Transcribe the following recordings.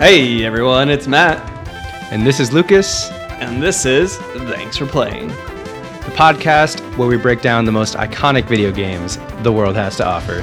Hey everyone, it's Matt, And this is Lucas, and this is Thanks for Playing. the podcast where we break down the most iconic video games the world has to offer.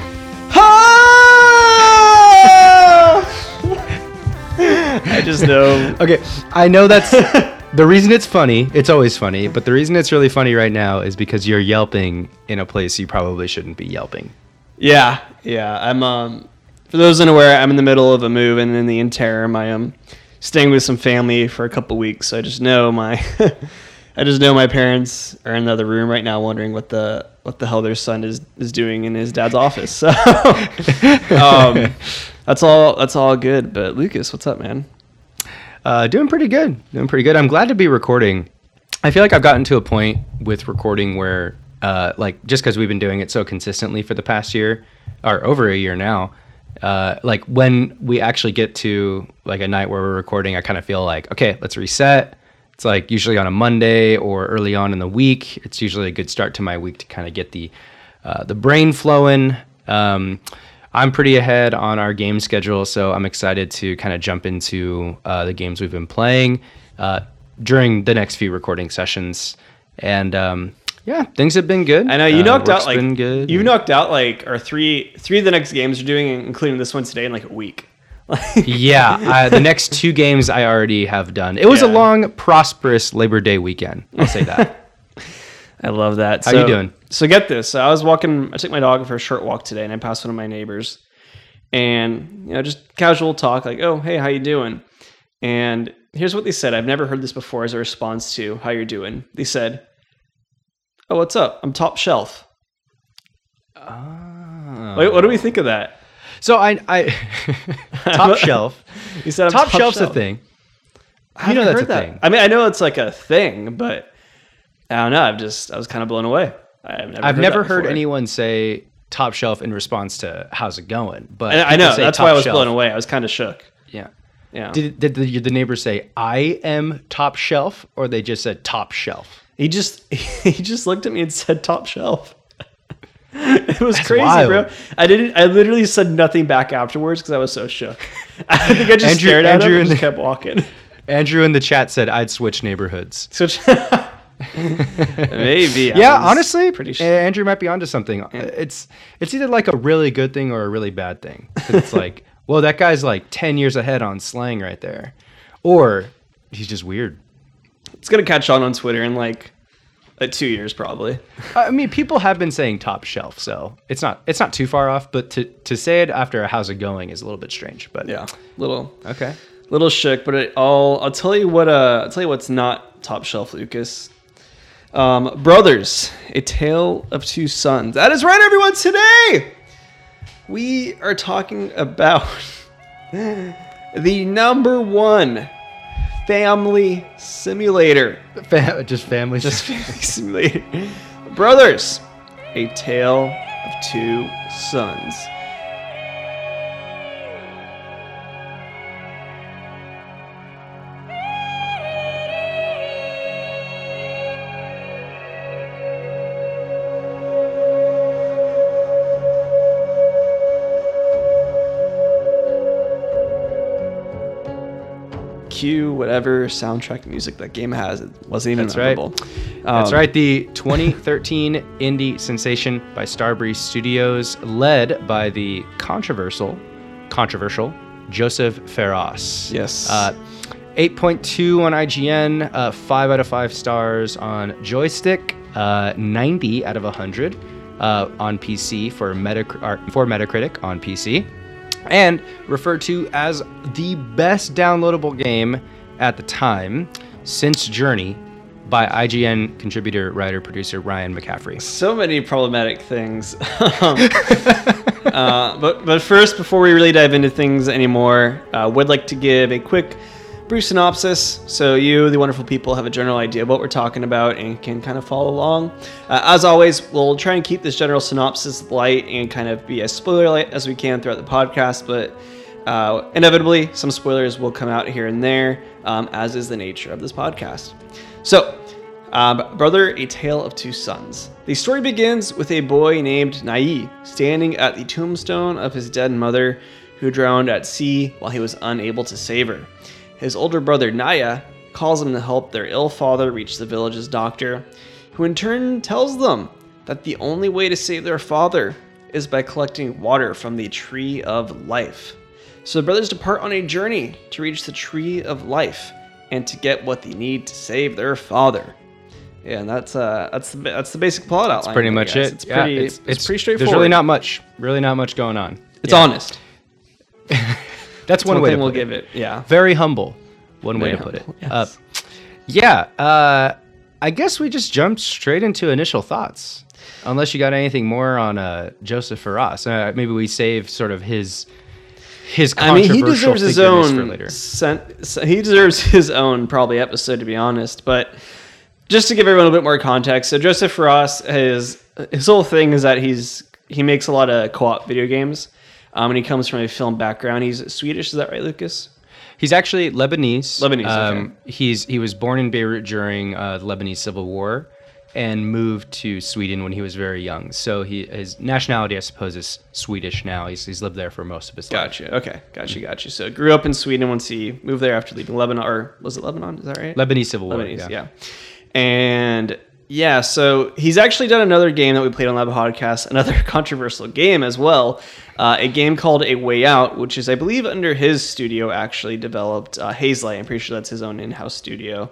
I just know. Okay, I know that's the reason it's funny. It's always funny, but the reason it's really funny right now is because you're yelping in a place you probably shouldn't be yelping. Yeah, yeah. I'm um. For those unaware, I'm in the middle of a move, and in the interim, I am staying with some family for a couple weeks. So I just know my, I just know my parents are in the other room right now, wondering what the what the hell their son is is doing in his dad's office. So, um, that's all. That's all good. But Lucas, what's up, man? Uh, doing pretty good. Doing pretty good. I'm glad to be recording. I feel like I've gotten to a point with recording where, uh, like, just because we've been doing it so consistently for the past year, or over a year now, uh, like when we actually get to like a night where we're recording, I kind of feel like, okay, let's reset. It's like usually on a Monday or early on in the week. It's usually a good start to my week to kind of get the uh, the brain flowing. Um, I'm pretty ahead on our game schedule, so I'm excited to kind of jump into uh, the games we've been playing uh, during the next few recording sessions. And um, yeah, things have been good. I know you Uh, knocked out like good. you knocked out like our three three of the next games you're doing, including this one today, in like a week. yeah, uh, the next two games I already have done. It was a long, prosperous Labor Day weekend. I'll say that. I love that. How so, you doing? So get this. So I was walking. I took my dog for a short walk today, and I passed one of my neighbors, and you know, just casual talk, like, "Oh, hey, how you doing?" And here's what they said. I've never heard this before as a response to how you're doing. They said, "Oh, what's up? I'm top shelf." Ah. Wait, what do we think of that? So I, I top shelf. You said I'm Top, shelf's a thing. I You know that's a that. thing. I mean, I know it's like a thing, but I don't know. I've just I was kind of blown away. I've never I've heard never heard anyone say top shelf in response to how's it going. But I, I know that's top why I was shelf. blown away. I was kind of shook. Yeah. Yeah. Did, did the, the neighbor say I am top shelf, or they just said top shelf? He just he just looked at me and said top shelf. it was crazy, wild. bro. I didn't. I literally said nothing back afterwards because I was so shook. I think I just Andrew- stared at Andrew him and just kept walking. Andrew in the chat said I'd switch neighborhoods. Switch. maybe. I yeah, honestly, pretty. uh, Sh- Andrew might be onto something. It's it's either like a really good thing or a really bad thing. It's like, well, that guy's like ten years ahead on slang right there, or he's just weird. It's gonna catch on on Twitter in like, like two years probably. I mean, people have been saying top shelf, so it's not it's not too far off. But to to say it after a how's it going is a little bit strange. But Yeah, little okay. little shook, but it, I'll I'll tell you what uh I'll tell you what's not top shelf, Lucas. Um, Brothers, A Tale of Two Sons. That is right, everyone. Today we are talking about the number one family simulator. Fa- just family. Just family simulator. Brothers, A Tale of Two Sons. Cue whatever soundtrack music that game has. It wasn't even That's right. memorable. That's Um, right. The 2013 indie sensation by Starbreeze Studios, led by the controversial, controversial Joseph Fares. Yes. Uh, 8.2 on IGN, uh, 5 out of 5 stars on Joystick, uh, 90 out of 100 uh, on PC for, Metac- for Metacritic on PC, and referred to as the best downloadable game at the time since Journey by IGN contributor, writer, producer Ryan McCaffrey. so many problematic things. Uh, but but first, before we really dive into things anymore, uh, would like to give a quick brief synopsis so you, the wonderful people, have a general idea of what we're talking about and can kind of follow along. Uh, as always, we'll try and keep this general synopsis light and kind of be as spoiler light as we can throughout the podcast, but. Uh, inevitably, some spoilers will come out here and there, um, as is the nature of this podcast. So, um, Brother, A Tale of Two Sons. The story begins with a boy named Nai standing at the tombstone of his dead mother, who drowned at sea while he was unable to save her. His older brother Naya calls him to help their ill father reach the village's doctor, who in turn tells them that the only way to save their father is by collecting water from the Tree of Life. So the brothers depart on a journey to reach the Tree of Life and to get what they need to save their father. Yeah, and that's uh that's the that's the basic plot outline. That's pretty much it. It's Yeah, pretty it's, pretty straightforward. There's really not much, really not much going on. It's Yeah. honest. That's one, One way thing we'll it. give it. Yeah. Very humble. One way Very to put it. humble, Uh, yeah. Uh, I guess we just jumped straight into initial thoughts. Unless you got anything more on uh, Joseph Fares. Uh, maybe we save sort of his his I mean, he deserves his own. Sen- he deserves his own probably episode to be honest. But just to give everyone a bit more context, so Joseph Ross, his his whole thing is that he's he makes a lot of co-op video games, um, and he comes from a film background. He's Swedish, is that right, Lucas? He's actually Lebanese. Um, Lebanese, okay. He's he was born in Beirut during uh, the Lebanese Civil War, and moved to Sweden when he was very young. So he his nationality, I suppose, is Swedish now. He's he's lived there for most of his life. Gotcha. Okay, gotcha, gotcha. So grew up in Sweden once he moved there after leaving Lebanon, or was it Lebanon? Is that right? Lebanese Civil War. Lebanese, yeah. And yeah, so he's actually done another game that we played on Lab Podcast, another controversial game as well. Uh, a game called A Way Out, which is, I believe, under his studio, actually developed uh, Hazelight. I'm pretty sure that's his own in house studio.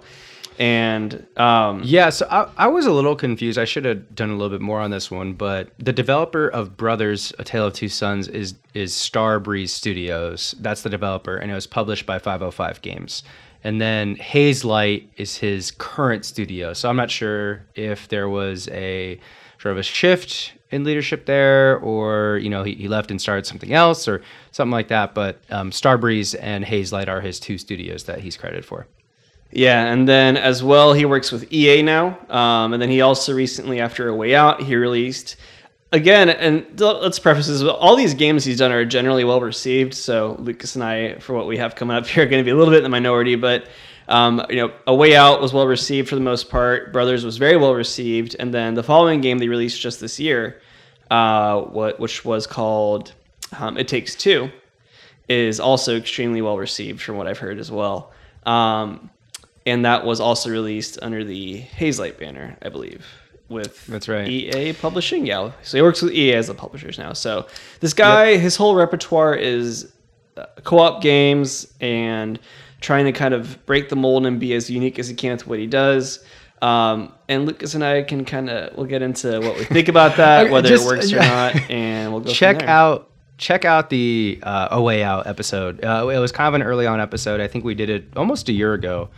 And um, Yeah, so I, I was a little confused. I should have done a little bit more on this one, but the developer of Brothers: A Tale of Two Sons is is Starbreeze Studios. That's the developer, and it was published by 505 Games. And then Hazelight is his current studio. So I'm not sure if there was a sort of a shift in leadership there, or you know he, he left and started something else, or something like that. But um, Starbreeze and Hazelight are his two studios that he's credited for. Yeah, and then as well, he works with EA now. Um, and then he also recently, after A Way Out, he released again. And let's preface this: all these games he's done are generally well received. So Lucas and I, for what we have coming up here, are going to be a little bit in the minority. But um, you know, A Way Out was well received for the most part. Brothers was very well received, and then the following game they released just this year, uh, what which was called um, It Takes Two, is also extremely well received from what I've heard as well. Um, and that was also released under the Hazelight banner, I believe, with That's right. EA Publishing. Yeah, so he works with EA as the publishers now. So this guy, his whole repertoire is uh, co-op games and trying to kind of break the mold and be as unique as he can with what he does. Um, and Lucas and I can kind of we'll get into what we think about that, whether just- it works or not, and we'll go. check out check out the uh, a way out episode uh, it was kind of an early on episode i think we did it almost a year ago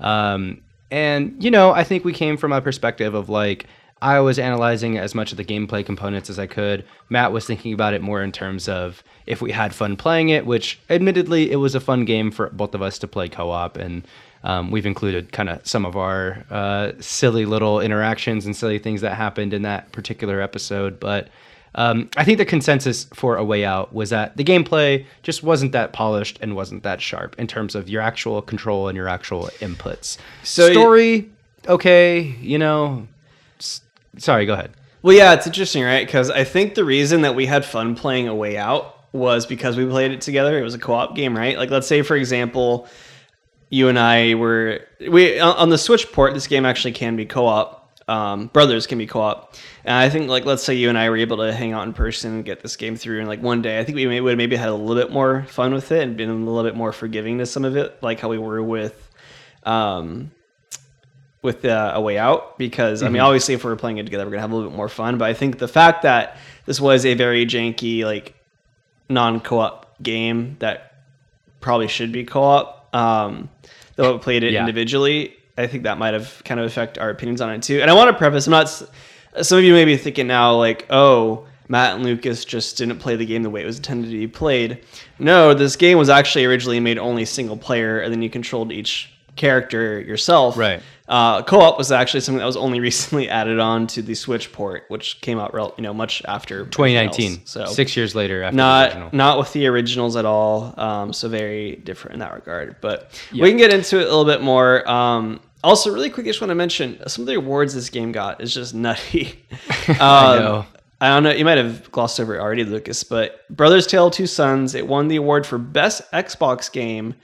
um, and you know i think we came from a perspective of like i was analyzing as much of the gameplay components as i could. Matt was thinking about it more in terms of if we had fun playing it which admittedly it was a fun game for both of us to play co-op. And um, we've included kind of some of our uh, silly little interactions and silly things that happened in that particular episode. But um, I think the consensus for A Way Out was that the gameplay just wasn't that polished and wasn't that sharp in terms of your actual control and your actual inputs. So story, okay, you know. s- Sorry, go ahead. Well, yeah, it's interesting, right? Because I think the reason that we had fun playing A Way Out was because we played it together. It was a co-op game, right? Like, let's say, for example, you and I were we on on the Switch port. This game actually can be co-op. Um, brothers can be co-op, and I think like let's say you and I were able to hang out in person and get this game through in like one day. I think we may, would have maybe had a little bit more fun with it and been a little bit more forgiving to some of it, like how we were with. Um, with uh, a way out because I mean obviously if we're playing it together we're gonna have a little bit more fun but I think the fact that this was a very janky like non-co-op game that probably should be co-op um, though it played it Yeah. individually I think that might have kind of affect our opinions on it too and I want to preface I'm not some of you may be thinking now like oh Matt and Lucas just didn't play the game the way it was intended to be played no this game was actually originally made only single player and then you controlled each character yourself Right. uh, co-op was actually something that was only recently added on to the Switch port, which came out, rel- you know, much after 2019. else. So six years later after the original. not not with the originals at all. Um, so very different in that regard. But Yeah. we can get into it a little bit more. Um, also, really quick, I just want to mention some of the awards this game got is just nutty. Um, I know. I don't know. You might have glossed over it already, Lucas, but Brothers Tale Two Sons. It won the award for best Xbox game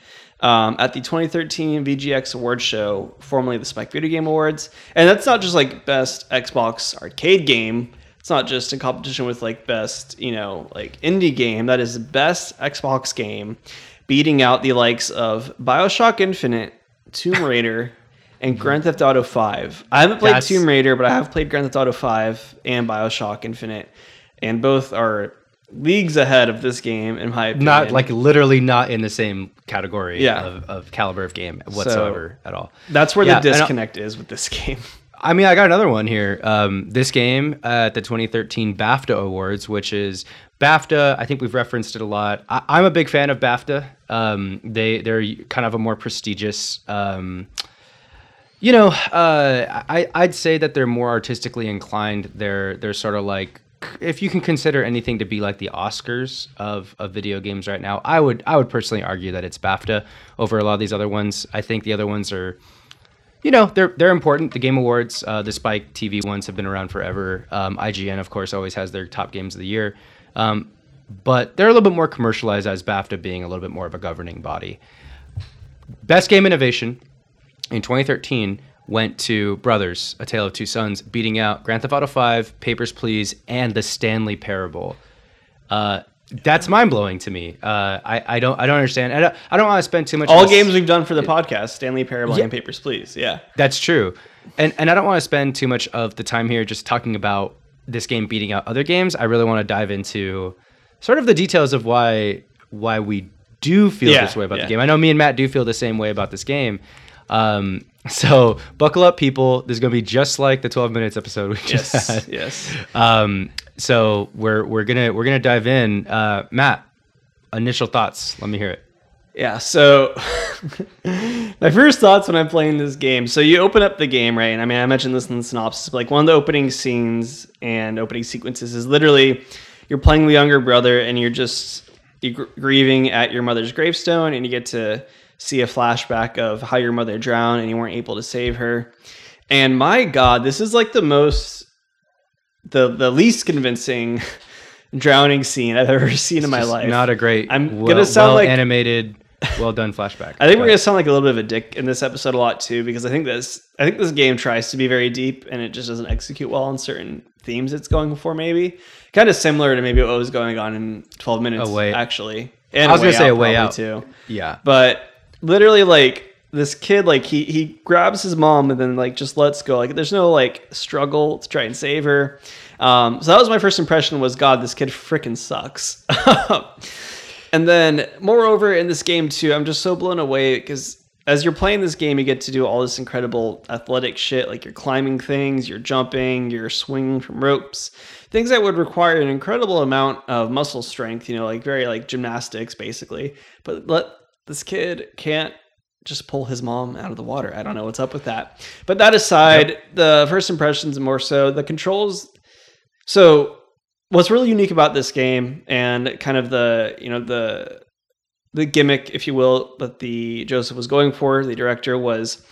um, at the 2013 VGX Awards Show, formerly the Spike Video Game Awards. And that's not just like best Xbox arcade game. It's not just in competition with like best, you know, like indie game. That is best Xbox game, beating out the likes of Bioshock Infinite, Tomb Raider, and Grand Theft Auto 5. I haven't played That's- Tomb Raider, but I have played Grand Theft Auto 5 and Bioshock Infinite, and both are leagues ahead of this game in my opinion. Not like literally not in the same category Yeah. of, of caliber of game whatsoever at all. that's where Yeah, the disconnect is with this game. I mean, I got another one here. Um, this game at the 2013 BAFTA Awards, which is BAFTA. I think we've referenced it a lot. I, I'm a big fan of BAFTA. Um, they they're kind of a more prestigious. Um, you know, uh, I I'd say that they're more artistically inclined. They're they're sort of like if you can consider anything to be like the Oscars of, of video games right now, I would I would personally argue that it's BAFTA over a lot of these other ones. I think the other ones are you know they're they're important. The Game Awards, uh, the Spike TV ones have been around forever. Um, IGN, of course, always has their top games of the year, um, but they're a little bit more commercialized as BAFTA being a little bit more of a governing body. Best game innovation in 2013 went to Brothers: A Tale of Two Sons, beating out Grand Theft Auto 5, Papers, Please, and The Stanley Parable. Uh, that's mind blowing to me. Uh, I, I don't I don't understand. I don't, I don't want to spend too much. All games we've done for the podcast, Stanley Parable Yeah. and Papers, Please. Yeah. That's true. And and I don't want to spend too much of the time here just talking about this game beating out other games. I really want to dive into sort of the details of why why we do feel Yeah, this way about yeah. the game. I know me and Matt do feel the same way about this game. Um, so buckle up, people. This is gonna be just like the 12 minutes episode we just Yes. had. yes. Um, so we're we're gonna we're gonna dive in. Uh, Matt, initial thoughts. Let me hear it. Yeah, so my first thoughts when I'm playing this game. So you open up the game, right? And I mean, I mentioned this in the synopsis. But like one of the opening scenes and opening sequences is literally you're playing the younger brother, and you're just you're gr- grieving at your mother's gravestone, and you get to see a flashback of how your mother drowned and you weren't able to save her. And my God, this is like the most the the least convincing drowning scene I've ever seen in my life. Not a great. I'm well, gonna sound well like- animated, well done flashback. I think we're gonna sound like a little bit of a dick in this episode a lot too, because I think this I think this game tries to be very deep and it just doesn't execute well on certain themes it's going for. Maybe kind of similar to maybe what was going on in Twelve Minutes. A Way- actually, and I was gonna say A Way Out. too. Yeah. But literally, like this kid, like he he grabs his mom and then like just lets go. Like there's no like struggle to try and save her. Um, so that was my first impression was God, this kid freaking sucks. and then moreover in this game too, I'm just so blown away because as you're playing this game, you get to do all this incredible athletic shit, like you're climbing things, you're jumping, you're swinging from ropes, things that would require an incredible amount of muscle strength. You know, like very like gymnastics basically. But let this kid can't just pull his mom out of the water. I don't know what's up with that. But that aside, the first impressions more so the controls. So what's really unique about this game and kind of the you know the the gimmick, if you will, that the Joseph was going for, the director was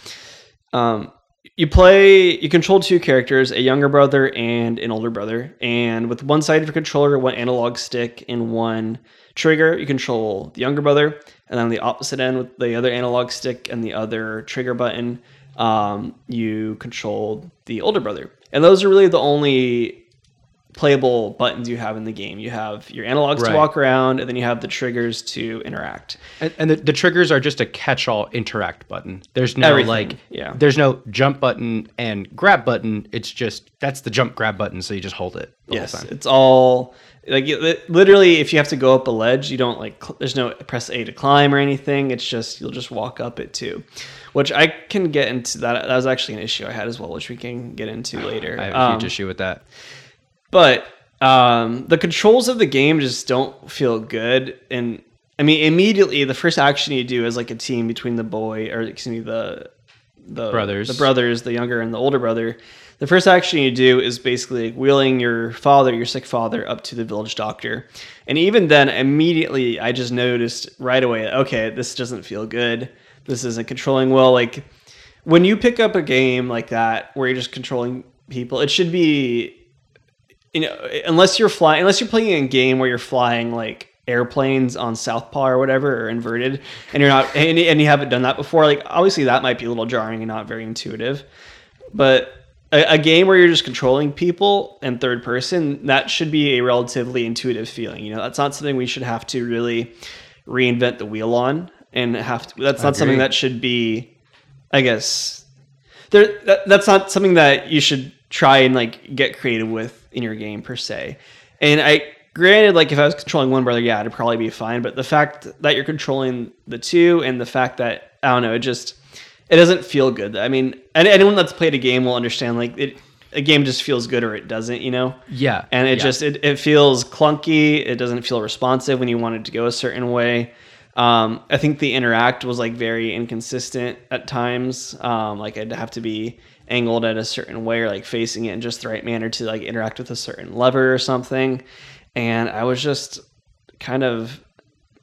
um, you play you control two characters, a younger brother and an older brother, and with one side of your controller, one analog stick and one trigger, you control the younger brother, and then on the opposite end with the other analog stick and the other trigger button, um, you control the older brother. And those are really the only playable buttons you have in the game. You have your analogs Right. to walk around, and then you have the triggers to interact. And, and the, the triggers are just a catch-all interact button. There's no Everything, like, yeah. There's no jump button and grab button. It's just that's the jump grab button, so you just hold it the yes, whole time. it's all like it- it- literally. If you have to go up a ledge, you don't like. Cl- there's no press A to climb or anything. It's just you'll just walk up it too, which I can get into. That that was actually an issue I had as well, which we can get into later. I have a huge Um, issue with that. But um, the controls of the game just don't feel good. And I mean, immediately the first action you do is like a team between the boy, or excuse me, the the Brothers. the brothers, the younger and the older brother. The first action you do is basically wheeling your father, your sick father, up to the village doctor. And even then, immediately I just noticed right away, okay, this doesn't feel good. This isn't controlling well. Like when you pick up a game like that where you're just controlling people, it should be you know, unless you're flying, unless you're playing a game where you're flying like airplanes on Southpaw or whatever, or inverted, and you're not, and, and you haven't done that before, like obviously that might be a little jarring and not very intuitive. But a, a game where you're just controlling people in third person, that should be a relatively intuitive feeling. You know, that's not something we should have to really reinvent the wheel on, and have to. That's not something that should be, I guess. There, that, that's not something that you should try and like get creative with in your game per se. And I granted, like if I was controlling one brother, yeah, it'd probably be fine. But the fact that you're controlling the two, and the fact that I don't know, it just it doesn't feel good. I mean, and anyone that's played a game will understand. Like it, a game just feels good or it doesn't. You know. Yeah. And it yeah. just it, it feels clunky. It doesn't feel responsive when you want it to go a certain way. Um, I think the interact was like very inconsistent at times. Um, like I'd have to be angled at a certain way or like facing it in just the right manner to like interact with a certain lever or something. And I was just kind of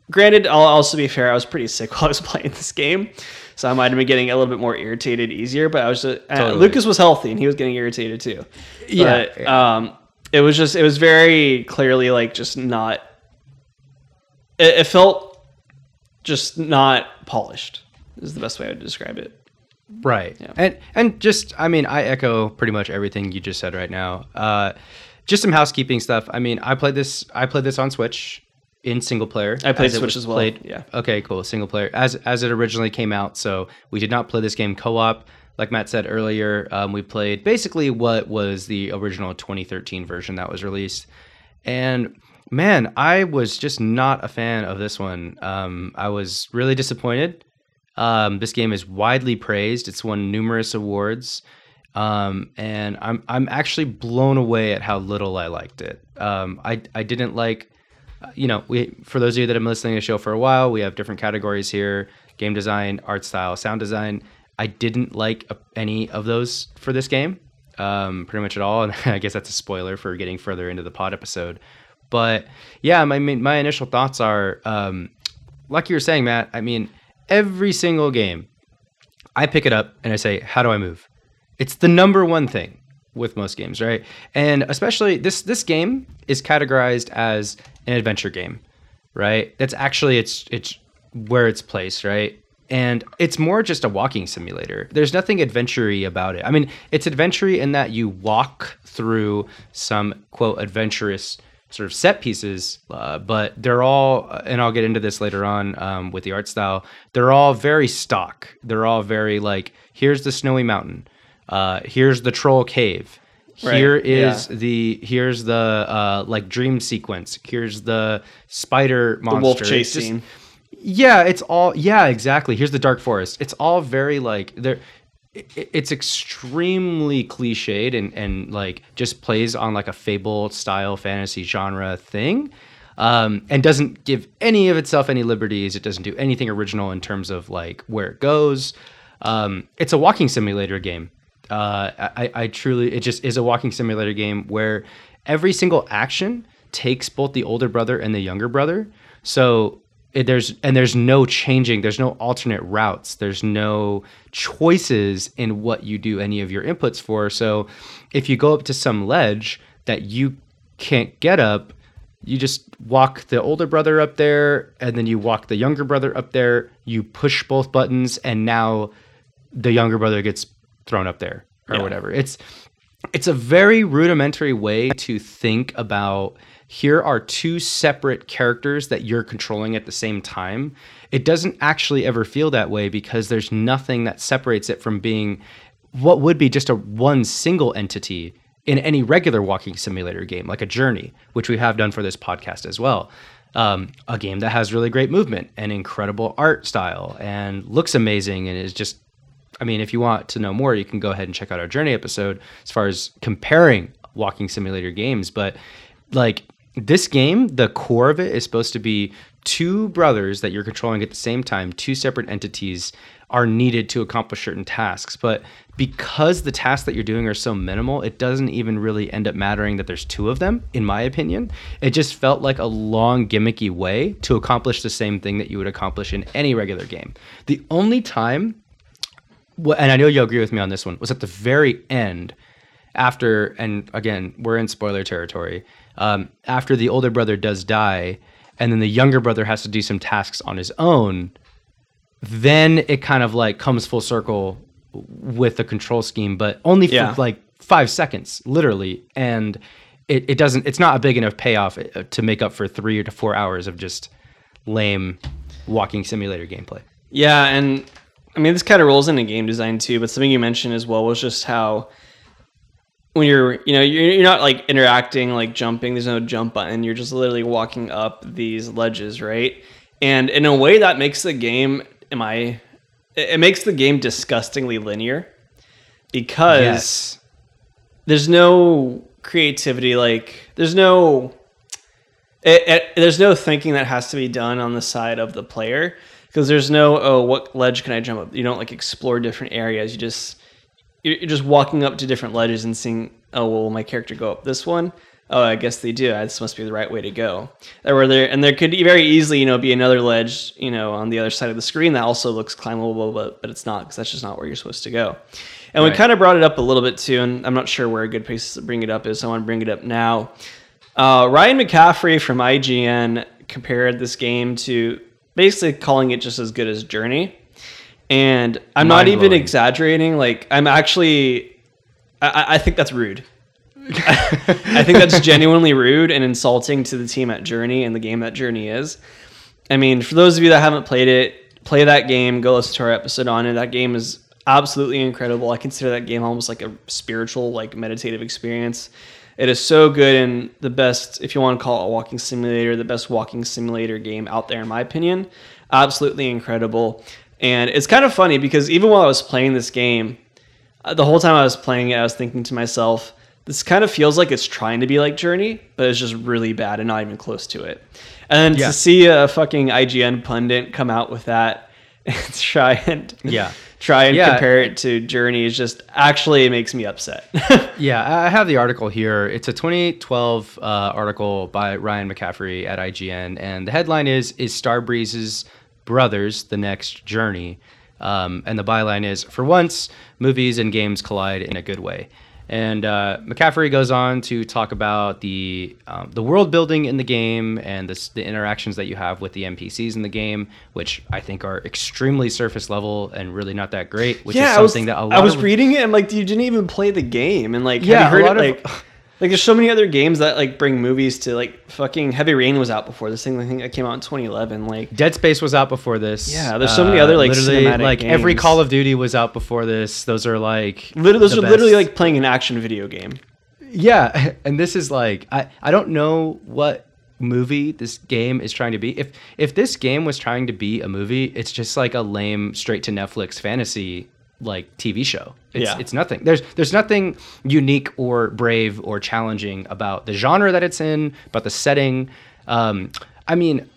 granted I'll also be fair, I was pretty sick while I was playing this game. So I might have been getting a little bit more irritated easier, but I was just, uh, Lucas was healthy and he was getting irritated too. Yeah, But, um it was just it was very clearly like just not it, it felt just not polished is the best way I would describe it. Right. Yeah. And and just I mean, I echo pretty much everything you just said right now. Uh just some housekeeping stuff. I mean, I played this I played this on Switch in single player. I played it Switch as well, yeah. Okay, cool. Single player as as it originally came out. So we did not play this game co-op. Like Matt said earlier, um, we played basically what was the original 2013 version that was released. And man, I was just not a fan of this one. Um, I was really disappointed. Um, this game is widely praised. It's won numerous awards, um, and I'm I'm actually blown away at how little I liked it. Um, I I didn't like, you know, we for those of you that have been listening to the show for a while, we have different categories here: game design, art style, sound design. I didn't like any of those for this game, um, pretty much at all. And I guess that's a spoiler for getting further into the pod episode. But yeah, my my initial thoughts are, um, like you were saying, Matt. I mean, every single game, I pick it up and I say, "How do I move?" It's the number one thing with most games, right? And especially this this game is categorized as an adventure game, right? That's actually it's it's where it's placed, right? And it's more just a walking simulator. There's nothing adventure-y about it. I mean, it's adventure-y in that you walk through some quote adventurous sort of set pieces, uh, but they're all, and I'll get into this later on um, with the art style. They're all very stock. They're all very like, here's the snowy mountain, uh, here's the troll cave, Right, here is yeah. the here's the uh, like dream sequence, here's the spider monster, The wolf chase just- scene. yeah, it's all yeah, exactly. Here's the dark forest. It's all very like there. It's extremely cliched and and like just plays on like a fable style fantasy genre thing, um, and doesn't give any of itself any liberties. It doesn't do anything original in terms of like where it goes. Um, it's a walking simulator game. Uh, I, I truly, it just is a walking simulator game where every single action takes both the older brother and the younger brother. So it, there's and there's no changing. There's no alternate routes. There's no choices in what you do any of your inputs for. So if you go up to some ledge that you can't get up, you just walk the older brother up there, and then you walk the younger brother up there. You push both buttons, and now the younger brother gets thrown up there or Yeah. whatever. It's it's a very rudimentary way to think about here are two separate characters that you're controlling at the same time. It doesn't actually ever feel that way because there's nothing that separates it from being what would be just a one single entity in any regular walking simulator game, like a Journey, which we have done for this podcast as well. Um, a game that has really great movement and incredible art style and looks amazing and is just I mean, if you want to know more, you can go ahead and check out our journey episode as far as comparing walking simulator games. But like this game, the core of it is supposed to be two brothers that you're controlling at the same time, two separate entities are needed to accomplish certain tasks. But because the tasks that you're doing are so minimal, it doesn't even really end up mattering that there's two of them, in my opinion. It just felt like a long, gimmicky way to accomplish the same thing that you would accomplish in any regular game. The only time and I know you'll agree with me on this one, was at the very end. after, and again, we're in spoiler territory. Um, after the older brother does die, and then the younger brother has to do some tasks on his own, then it kind of like comes full circle with the control scheme, but only for Yeah. like five seconds, literally. And it, it doesn't, it's not a big enough payoff uh, to make up for three or to four hours of just lame walking simulator gameplay. Yeah, and I mean this kind of rolls into game design too. But something you mentioned as well was just how when you're you know you're, you're not like interacting like jumping. There's no jump button. You're just literally walking up these ledges, right? And in a way that makes the game, am I? It makes the game disgustingly linear because there's no creativity like there's no it, it, there's no thinking that has to be done on the side of the player because there's no oh what ledge can i jump up you don't like explore different areas you just you're, just walking up to different ledges and seeing oh well will my character go up this one? Oh i guess they do. This must be the right way to go. Or there and there could very easily you know be another ledge you know on the other side of the screen that also looks climbable but, but it's not because that's just not where you're supposed to go. And we kind of brought it up a little bit too and i'm not sure where a good place to bring it up is so i want to bring it up now. Uh, Ryan McCaffrey from IGN compared this game to basically calling it just as good as Journey. And I'm not even exaggerating. Like, I'm actually, I- I, think that's rude. I think that's genuinely rude and insulting to the team at Journey and the game that Journey is. I mean, for those of you that haven't played it, play that game. Go listen to our episode on it. That game is absolutely incredible. I consider that game almost like a spiritual, like meditative experience. It is so good and the best, if you want to call it a walking simulator, the best walking simulator game out there, in my opinion. Absolutely incredible. And it's kind of funny because even while I was playing this game, uh, the whole time I was playing it, I was thinking to myself, this kind of feels like it's trying to be like Journey, but it's just really bad and not even close to it. And Yeah. to see a fucking IGN pundit come out with that and try and Yeah. try and Yeah. compare it to Journey is just actually it makes me upset. Yeah, I have the article here. It's a 2012 uh, article by Ryan McCaffrey at IGN, and the headline is "Is Starbreeze's Brothers the Next Journey?" Um, and the byline is "For once, movies and games collide in a good way." And uh, McCaffrey goes on to talk about the um, the world building in the game and the, the interactions that you have with the NPCs in the game, which I think are extremely surface level and really not that great. Which is I was, something that a lot I was of reading it and like you didn't even play the game and like Yeah, have you a heard lot it of- like like there's so many other games that like bring movies to like fucking Heavy Rain was out before this thing I think that came out in 2011 like Dead Space was out before this. Yeah, there's so many other, like, literally like every. Call of Duty was out before this. Those are like literally those are literally like playing an action video game. yeah, and this is like I I don't know what movie this game is trying to be. If if this game was trying to be a movie, it's just like a lame straight to Netflix fantasy like TV show. It's Yeah. it's nothing. There's there's nothing unique or brave or challenging about the genre that it's in, about the setting. Um, I mean,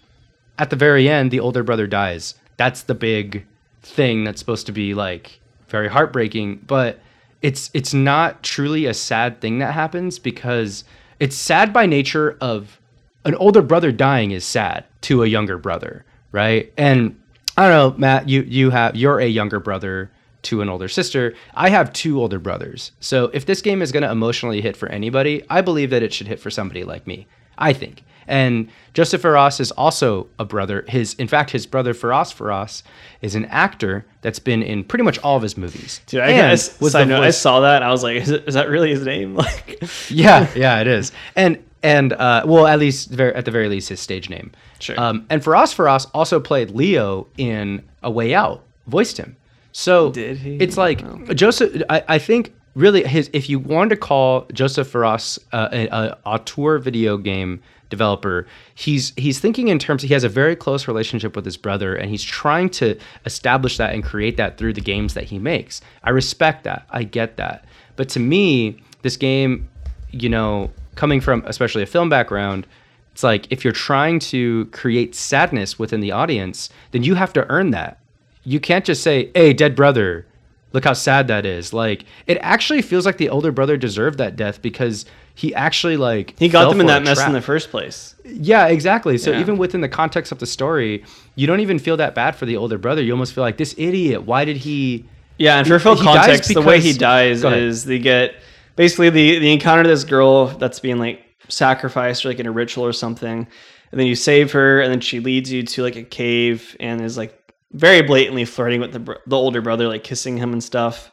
at the very end, the older brother dies. That's the big thing that's supposed to be like very heartbreaking, but it's it's not truly a sad thing that happens because it's sad by nature of an older brother dying is sad to a younger brother, right? And I don't know, Matt, you you have you're a younger brother to an older sister. I have two older brothers. So if this game is going to emotionally hit for anybody, I believe that it should hit for somebody like me. I think. And Joseph Fares is also a brother. His, in fact, his brother Fares Fares is an actor that's been in pretty much all of his movies. Dude, I, I, was the note, I saw that and I was like, is, it, is that really his name? Like, yeah, yeah, it is. And and uh, well, at least ver- at the very least, his stage name. Sure. Um, and Fares Fares also played Leo in A Way Out, voiced him. So Did he? It's like Wow. Joseph. I, I think really his. If you wanted to call Joseph Fares uh, a, a auteur video game developer, he's he's thinking in terms. He has a very close relationship with his brother, and he's trying to establish that and create that through the games that he makes. I respect that. I get that. But to me, this game, you know, coming from especially a film background, it's like if you're trying to create sadness within the audience, then you have to earn that. You can't just say, "Hey, dead brother, look how sad that is." Like it actually feels like the older brother deserved that death because he actually like he got them in that mess in the first place. Yeah, exactly. So Yeah. even within the context of the story, you don't even feel that bad for the older brother. You almost feel like this idiot. Why did he? Yeah, and for full context, the way he dies is they get basically the the encounter this girl that's being like sacrificed or like in a ritual or something, and then you save her, and then she leads you to like a cave and is like very blatantly flirting with the the older brother, like kissing him and stuff.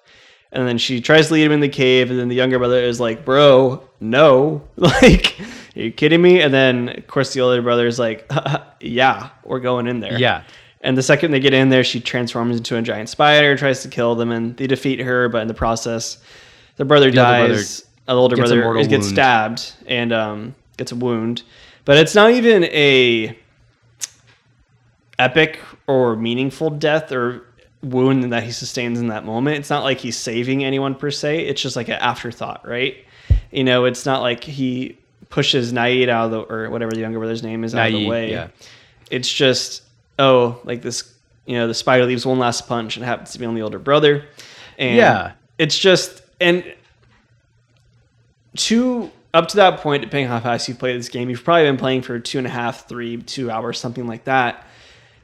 And then she tries to lead him in the cave, and then the younger brother is like, "Bro, no! Like, are you kidding me?" And then, of course, the older brother is like, "Yeah, we're going in there." Yeah. And the second they get in there, she transforms into a giant spider, and tries to kill them, and they defeat her. But in the process, the brother The older brother dies. The older gets brother gets stabbed and um, gets a wound. But it's not even a epic or meaningful death or wound that he sustains in that moment. It's not like he's saving anyone per se. It's just like an afterthought, right? You know, it's not like he pushes Naid out of the or whatever the younger brother's name is out of the way. yeah. It's just oh, like this. You know, the spider leaves one last punch and happens to be on the older brother. And Yeah. it's just and to up to that point, depending on how fast you've played this game, you've probably been playing for two and a half, three, two hours, something like that.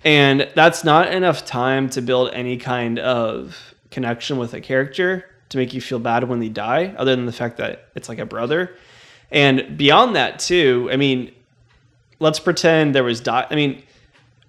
And that's not enough time to build any kind of connection with a character to make you feel bad when they die, other than the fact that it's like a brother. And beyond that, too, I mean, let's pretend there was I mean,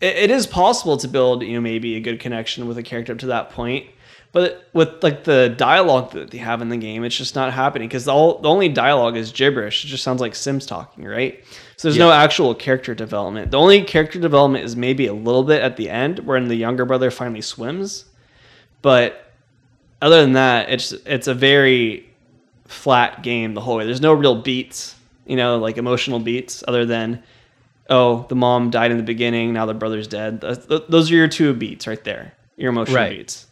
it, it is possible to build, you know, maybe a good connection with a character up to that point. But with like the dialogue that they have in the game, it's just not happening because the, the only dialogue is gibberish. It just sounds like Sims talking, right? So there's no actual character development. The only character development is maybe a little bit at the end, when the younger brother finally swims. But other than that, it's it's a very flat game the whole way. There's no real beats, you know, like emotional beats, other than oh, the mom died in the beginning, now the brother's dead. Th- th- Those are your two beats right there, your emotional Right. beats.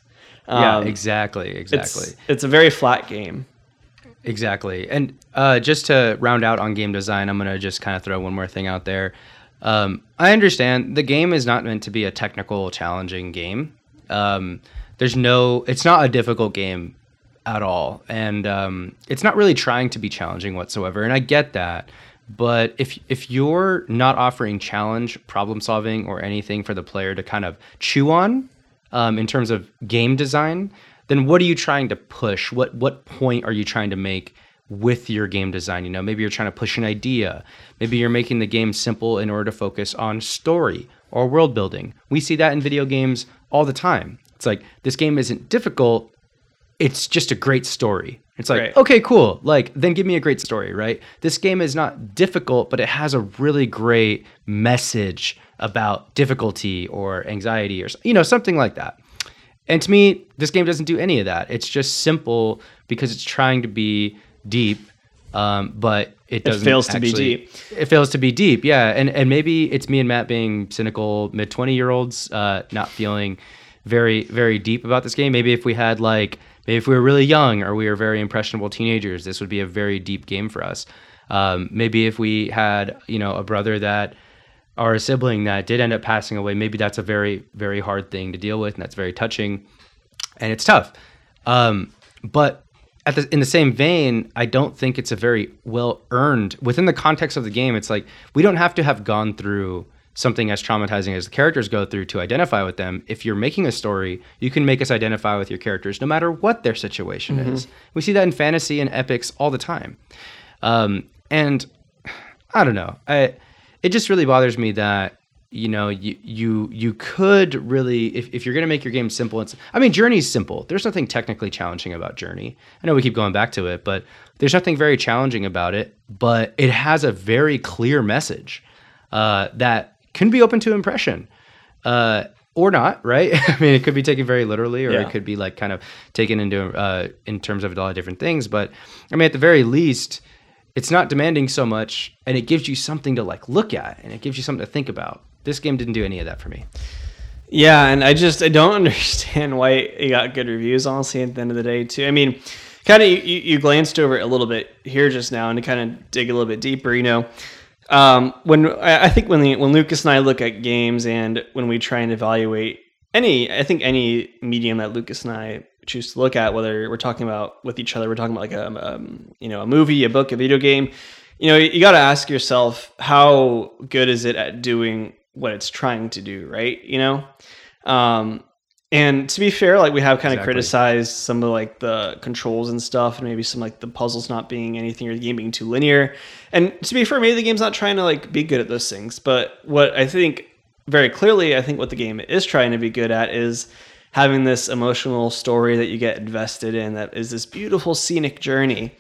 yeah, Um, exactly, It's, exactly. it's a very flat game. Exactly. And uh, just to round out on game design, I'm going to just kind of throw one more thing out there. Um, I understand the game is not meant to be a technical, challenging game. Um, there's no, it's not a difficult game at all. And um, it's not really trying to be challenging whatsoever. And I get that. But if if you're not offering challenge, problem solving, or anything for the player to kind of chew on, um, in terms of game design, then what are you trying to push? What what point are you trying to make with your game design? You know, maybe you're trying to push an idea. Maybe you're making the game simple in order to focus on story or world building. We see that in video games all the time. It's like this game isn't difficult. It's just a great story. It's like, Right. okay, cool. Like, then give me a great story, right? This game is not difficult, but it has a really great message about difficulty or anxiety or, you know, something like that. And to me, this game doesn't do any of that. It's just simple because it's trying to be deep, um, but it doesn't. It fails to be deep. It fails to be deep, yeah. And and maybe it's me and Matt being cynical mid twenty year olds, uh, not feeling very very deep about this game. Maybe if we had like maybe if we were really young or we were very impressionable teenagers, this would be a very deep game for us. Um, maybe if we had you know a brother that or a sibling that did end up passing away, maybe that's a very, very hard thing to deal with, and that's very touching, and it's tough. Um, but at the, in the same vein, I don't think it's a very well earned within the context of the game. It's like we don't have to have gone through something as traumatizing as the characters go through to identify with them. If you're making a story, you can make us identify with your characters no matter what their situation is. We see that in fantasy and epics all the time. Um, and I don't know. I it just really bothers me that you know you you you could really if, if you're gonna make your game simple it's I mean Journey's simple. There's nothing technically challenging about Journey. I know we keep going back to it, but there's nothing very challenging about it. But it has a very clear message uh, that can be open to impression. Uh, or not, right? I mean, it could be taken very literally, or Yeah. it could be like kind of taken into uh, in terms of a lot of different things. But I mean, at the very least, it's not demanding so much and it gives you something to like look at and it gives you something to think about this game didn't do any of that for me Yeah, and I just I don't understand why it got good reviews. Honestly, at the end of the day, too. I mean, kind of you, you glanced over it a little bit here just now, and to kind of dig a little bit deeper, you know, um, when I, I think when the, when Lucas and I look at games and when we try and evaluate any, I think any medium that Lucas and I choose to look at, whether we're talking about with each other, we're talking about like a um, you know a movie, a book, a video game. You know, you got to ask yourself how good is it at doing what it's trying to do, right? You know, um, and to be fair, like we have kind of Exactly. criticized some of like the controls and stuff, and maybe some like the puzzles not being anything or the game being too linear. And to be fair, maybe the game's not trying to like be good at those things. But what I think very clearly, I think what the game is trying to be good at is having this emotional story that you get invested in. That is this beautiful scenic journey.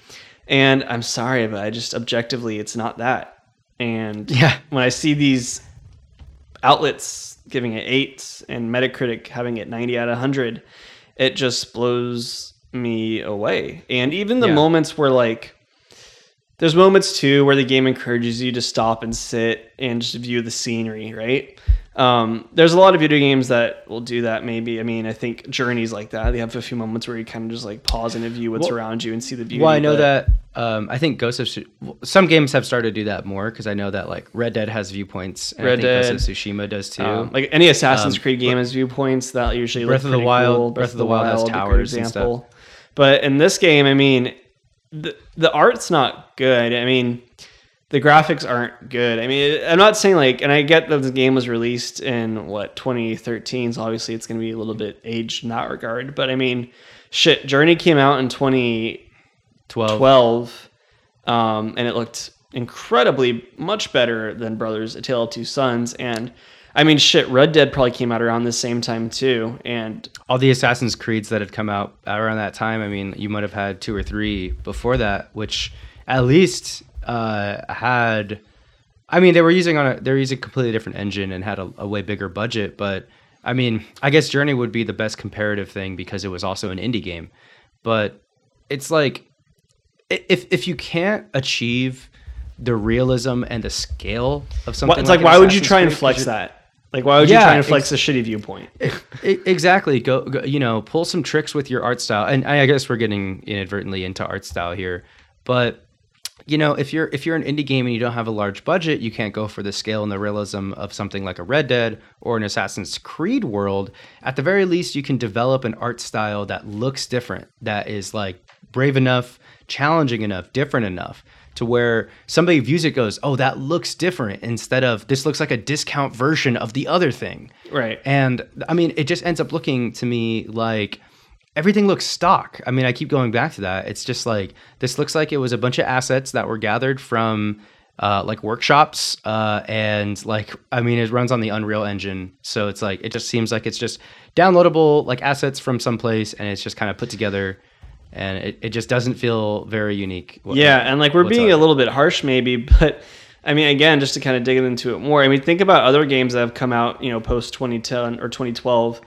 And I'm sorry, but I just objectively, it's not that. And Yeah. when I see these outlets giving it eight and Metacritic having it 90 out of 100, it just blows me away. And even the Yeah. moments where, like, there's moments too where the game encourages you to stop and sit and just view the scenery, right? Um, there's a lot of video games that will do that. Maybe I mean I think Journeys like that. They have a few moments where you kind of just like pause and view what's Well- around you and see the beauty. Well, I know but- that. Um, I think Ghost of Tsu- some games have started to do that more because I know that like Red Dead has viewpoints. And Red I think Ghost of Dead, Tsushima does too. Um, like any Assassin's Um, Creed game has viewpoints that usually like Breath of the Wild- cool. Breath of the Wild has a good towers and stuff. But in this game, I mean, the the art's not good. I mean, the graphics aren't good. I mean, I'm not saying like, and I get that the game was released in what 2013, so obviously it's going to be a little bit aged in that regard. But I mean, shit, Journey came out in 2012 Twelve. um, and it looked incredibly much better than Brothers: A Tale of Two Sons. And I mean, shit, Red Dead probably came out around the same time too. And all the Assassin's Creeds that had come out around that time. I mean, you might have had two or three before that, which at least uh, had. I mean, they were using on a they were using a completely different engine and had a, a way bigger budget. But I mean, I guess Journey would be the best comparative thing because it was also an indie game. But it's like if if you can't achieve the realism and the scale of something, it's like, an why would you try and flex that? Like, why would you try and flex ex- a shitty viewpoint? Exactly. Go, go, you know, pull some tricks with your art style. And I guess we're getting inadvertently into art style here, but you know, if you're if you're an indie game and you don't have a large budget, you can't go for the scale and the realism of something like a Red Dead or an Assassin's Creed world. At the very least, you can develop an art style that looks different, that is like brave enough, challenging enough, different enough to where somebody views it goes, "Oh, that looks different," instead of this looks like a discount version of the other thing. Right. And I mean, it just ends up looking to me like everything looks stock. I mean, I keep going back to that. It's just like this looks like it was a bunch of assets that were gathered from uh, like workshops, uh, and like I mean, it runs on the Unreal Engine, so it's like it just seems like it's just downloadable like assets from someplace, and it's just kind of put together, and it, it just doesn't feel very unique. what- Yeah, and like we're being up. a little bit harsh, maybe, but I mean, again, just to kind of dig into it more. I mean, think about other games that have come out, you know, post 2010 or 2012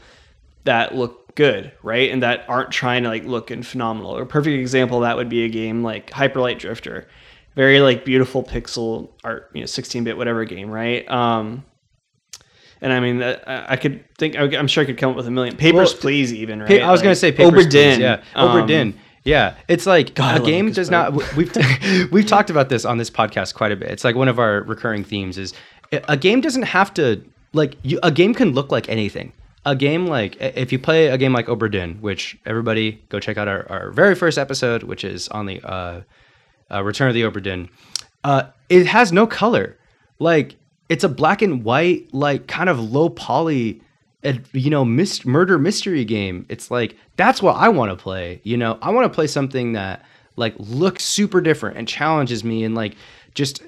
that look good, right, and that aren't trying to like look and phenomenal. A perfect example of that would be a game like Hyperlight Drifter, very like beautiful pixel art, you know, 16-bit whatever game, right? Um, and I mean, that- I I could think. I'm sure I could come up with a million. Papers, Well, Please, even right. I was gonna say Papers, Obra Please, Yeah, um, Yeah, it's like God, a game does not. We've we've talked about this on this podcast quite a bit. It's like one of our recurring themes is a game doesn't have to like you. A game can look like anything. A game like if you play a game like Obra Dinn, which everybody go check out our, our very first episode, which is on the uh, uh, Return of the Obra Dinn. Uh, it has no color. Like it's a black and white, like kind of low poly, you know, murder mystery game. It's like that's what I want to play. You know, I want to play something that like looks super different and challenges me and like just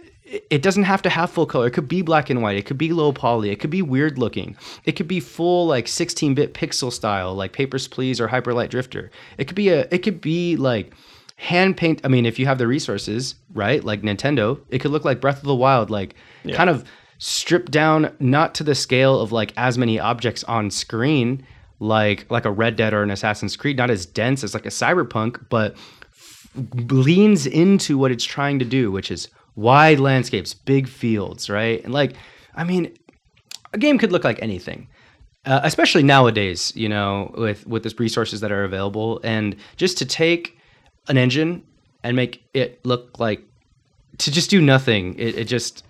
it- doesn't have to have full color. It could be black and white. It could be low poly. It could be weird looking. It could be full like 16-bit pixel style, like Papers Please or Hyperlight Drifter. It could be a. It could be like hand paint. I mean, if you have the resources, right? Like Nintendo, it could look like Breath of the Wild, like kind of stripped down, not to the scale of like as many objects on screen, like like a Red Dead or an Assassin's Creed, not as dense as like a Cyberpunk, but leans into what it's trying to do, which is wide landscapes, big fields, right? And like, I mean, a game could look like anything. Uh, especially nowadays, you know, with with the resources that are available, and just to take an engine and make it look like to just do nothing, it, it just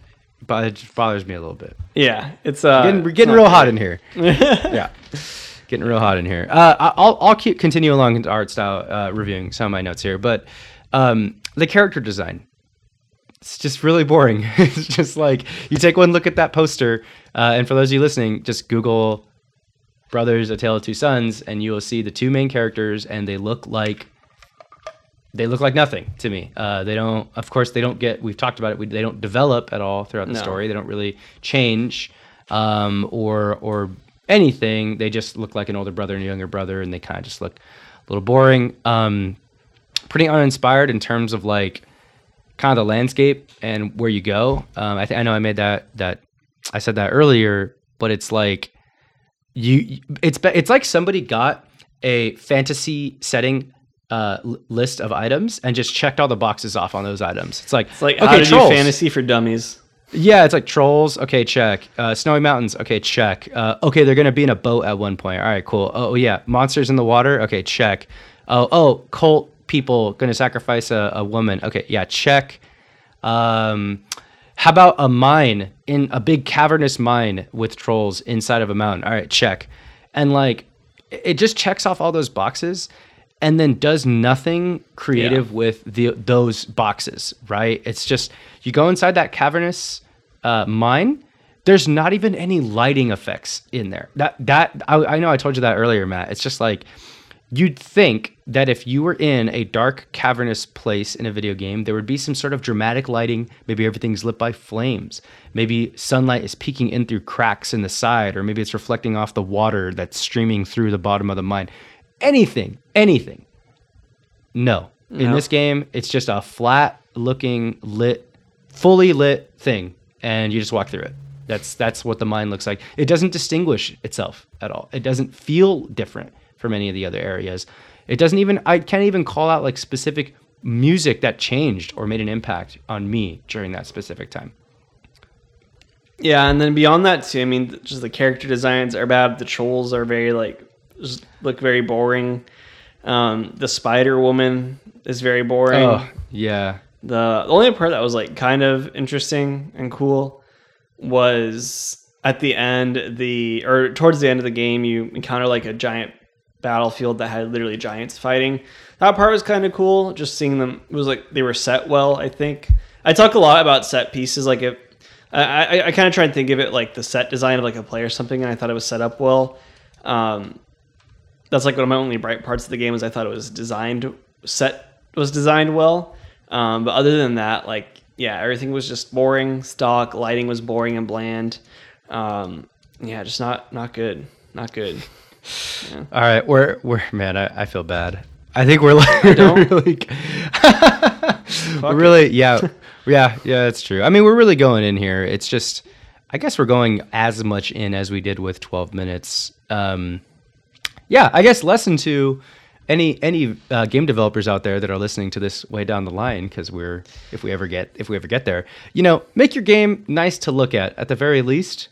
it bothers me a little bit. Yeah, it's uh, Getting, we're getting real hot in here. yeah, getting real hot in here. Uh, I'll I'll keep continue along into art style uh, reviewing some of my notes here, but um, the character design. It's just really boring. it's just like you take one look at that poster, uh, and for those of you listening, just Google brothers, A Tale of Two Sons, and you will see the two main characters, and they look like they look like nothing to me. Uh, they don't, of course, they don't get. We've talked about it. We, they don't develop at all throughout the No. story. They don't really change um, or or anything. They just look like an older brother and a younger brother, and they kind of just look a little boring. Um, pretty uninspired in terms of like kind of the landscape and where you go. Um, I, th- I know I made that that I said that earlier, but it's like you it's it's like somebody got a fantasy setting uh, l- list of items and just checked all the boxes off on those items. It's like It's like how to do fantasy for dummies. yeah, it's like trolls. Okay, check. Uh, snowy mountains. Okay, check. Uh, okay, they're gonna be in a boat at one point. All right, cool. Oh yeah, monsters in the water. Okay, check. Oh oh, cult people gonna sacrifice a, a woman. Okay, yeah, check. Um, how about a mine in a big cavernous mine with trolls inside of a mountain? All right, check. And like, it it just checks off all those boxes, and then does nothing creative with the those boxes. Right? It's just you go inside that cavernous uh, mine. There's not even any lighting effects in there. That that I, I know I told you that earlier, Matt. It's just like you'd think that if you were in a dark cavernous place in a video game there would be some sort of dramatic lighting. Maybe everything's lit by flames. Maybe sunlight is peeking in through cracks in the side or maybe it's reflecting off the water that's streaming through the bottom of the mine. Anything anything. No. In No. this game it's just a flat looking lit fully lit thing and you just walk through it. That's that's what the mine looks like. It doesn't distinguish itself at all. It doesn't feel different from any of the other areas it doesn't even i can't even call out like specific music that changed or made an impact on me during that specific time Yeah, and then beyond that too, I mean, just the character designs are bad. The trolls are very like just look very boring. Um, the Spider Woman is very boring. oh yeah The, the only part that was like kind of interesting and cool was at the end the or towards the end of the game you encounter like a giant battlefield that had literally giants fighting. That part was kind of cool. Just seeing them it was like they were set well. I think I talk a lot about set pieces. Like if I I, I kind of try and think of it like the set design of like a play or something, and I thought it was set up well. Um, that's like one of my only bright parts of the game is I thought it was designed set was designed well. Um, but other than that, like yeah, everything was just boring. Stock lighting was boring and bland. Um, yeah, just not not good, not good. All right we're we're man i, I feel bad. I think we're like really we're really yeah yeah yeah that's true. I mean we're really going in here. It's just i guess we're going as much in as we did with 12 minutes. Um yeah i guess lesson two any any uh, game developers out there that are listening to this way down the line because we're if we ever get if we ever get there you know make your game nice to look at at the very least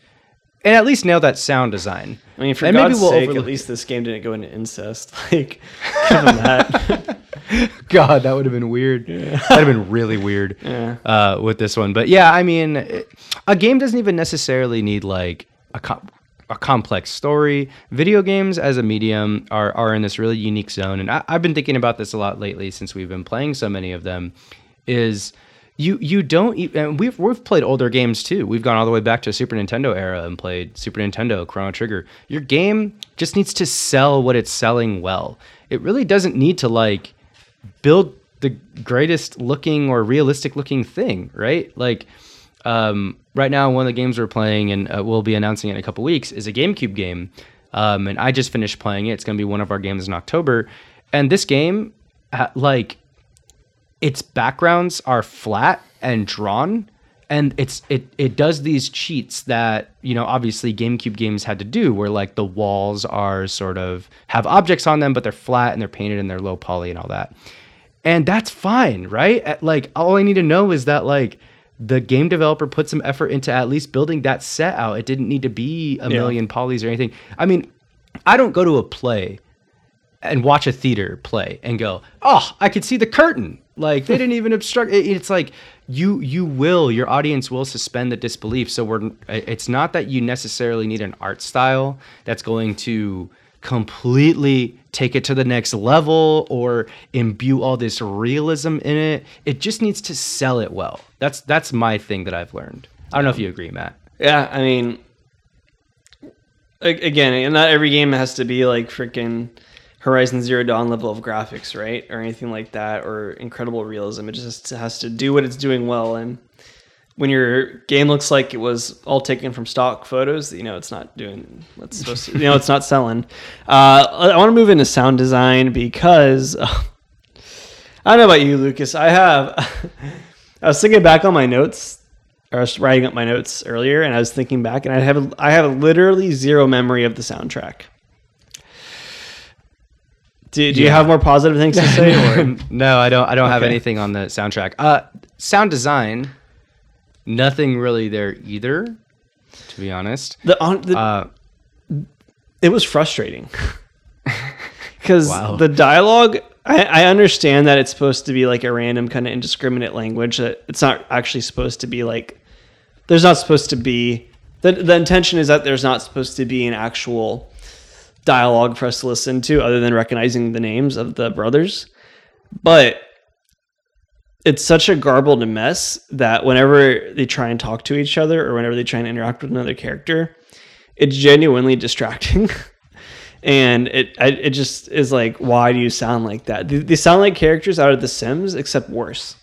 and at least nail that sound design I mean, for And God's sake, overlook at least this game didn't go into incest. Like, give them that. God, that would have been weird. That'd have been really weird Yeah. uh, with this one. But yeah, I mean, it- a game doesn't even necessarily need like a, com- a complex story. Video games as a medium are, are in this really unique zone. And I, I've been thinking about this a lot lately since we've been playing so many of them. Is you you don't and we've we've played older games too. We've gone all the way back to Super Nintendo era and played Super Nintendo Chrono Trigger. Your game just needs to sell what it's selling well. It really doesn't need to like build the greatest looking or realistic looking thing, right? Like um, right now, one of the games we're playing and uh, we'll be announcing in a couple weeks is a GameCube game. Um, and I just finished playing it. It's going to be one of our games in October. And this game, like, its backgrounds are flat and drawn and it's it it does these cheats that you know obviously GameCube games had to do where like the walls are sort of have objects on them but they're flat and they're painted and they're low poly and all that and that's fine right At- like all i need to know is that like the game developer put some effort into at least building that set out it didn't need to be a Yeah. million polys or anything i mean i don't go to a play and watch a theater play and go, "Oh, I could see the curtain." Like they didn't even obstruct. it- It's like you you will your audience will suspend the disbelief. So we're it's not that you necessarily need an art style that's going to completely take it to the next level or imbue all this realism in it. It just needs to sell it well. That's that's my thing that I've learned. I don't know if you agree, Matt. Yeah, I mean, again, not every game has to be like freaking Horizon Zero Dawn level of graphics, right, or anything like that, or incredible realism. It just has to do what it's doing well, and when your game looks like it was all taken from stock photos, you know it's not doing what's supposed to. You know it's not selling. Uh, I want to move into sound design because I don't know about you, Lucas. I have. I was thinking back on my notes. I was writing up my notes earlier, and I was thinking back, and I have I have literally zero memory of the soundtrack. Do, do you have more positive things to say? Or? no, I don't. I don't have anything on the soundtrack. Uh, sound design, nothing really there either. To be honest, The, on, the, uh, it was frustrating because Wow. the dialogue I, I understand that it's supposed to be like a random kind of indiscriminate language that it's not actually supposed to be like there's not supposed to be the, the intention is that there's not supposed to be an actual dialogue for us to listen to other than recognizing the names of the brothers. But it's such a garbled mess that whenever they try and talk to each other or whenever they try and interact with another character it's genuinely distracting. And it I, it just is like why do you sound like that? They, they sound like characters out of the sims except worse.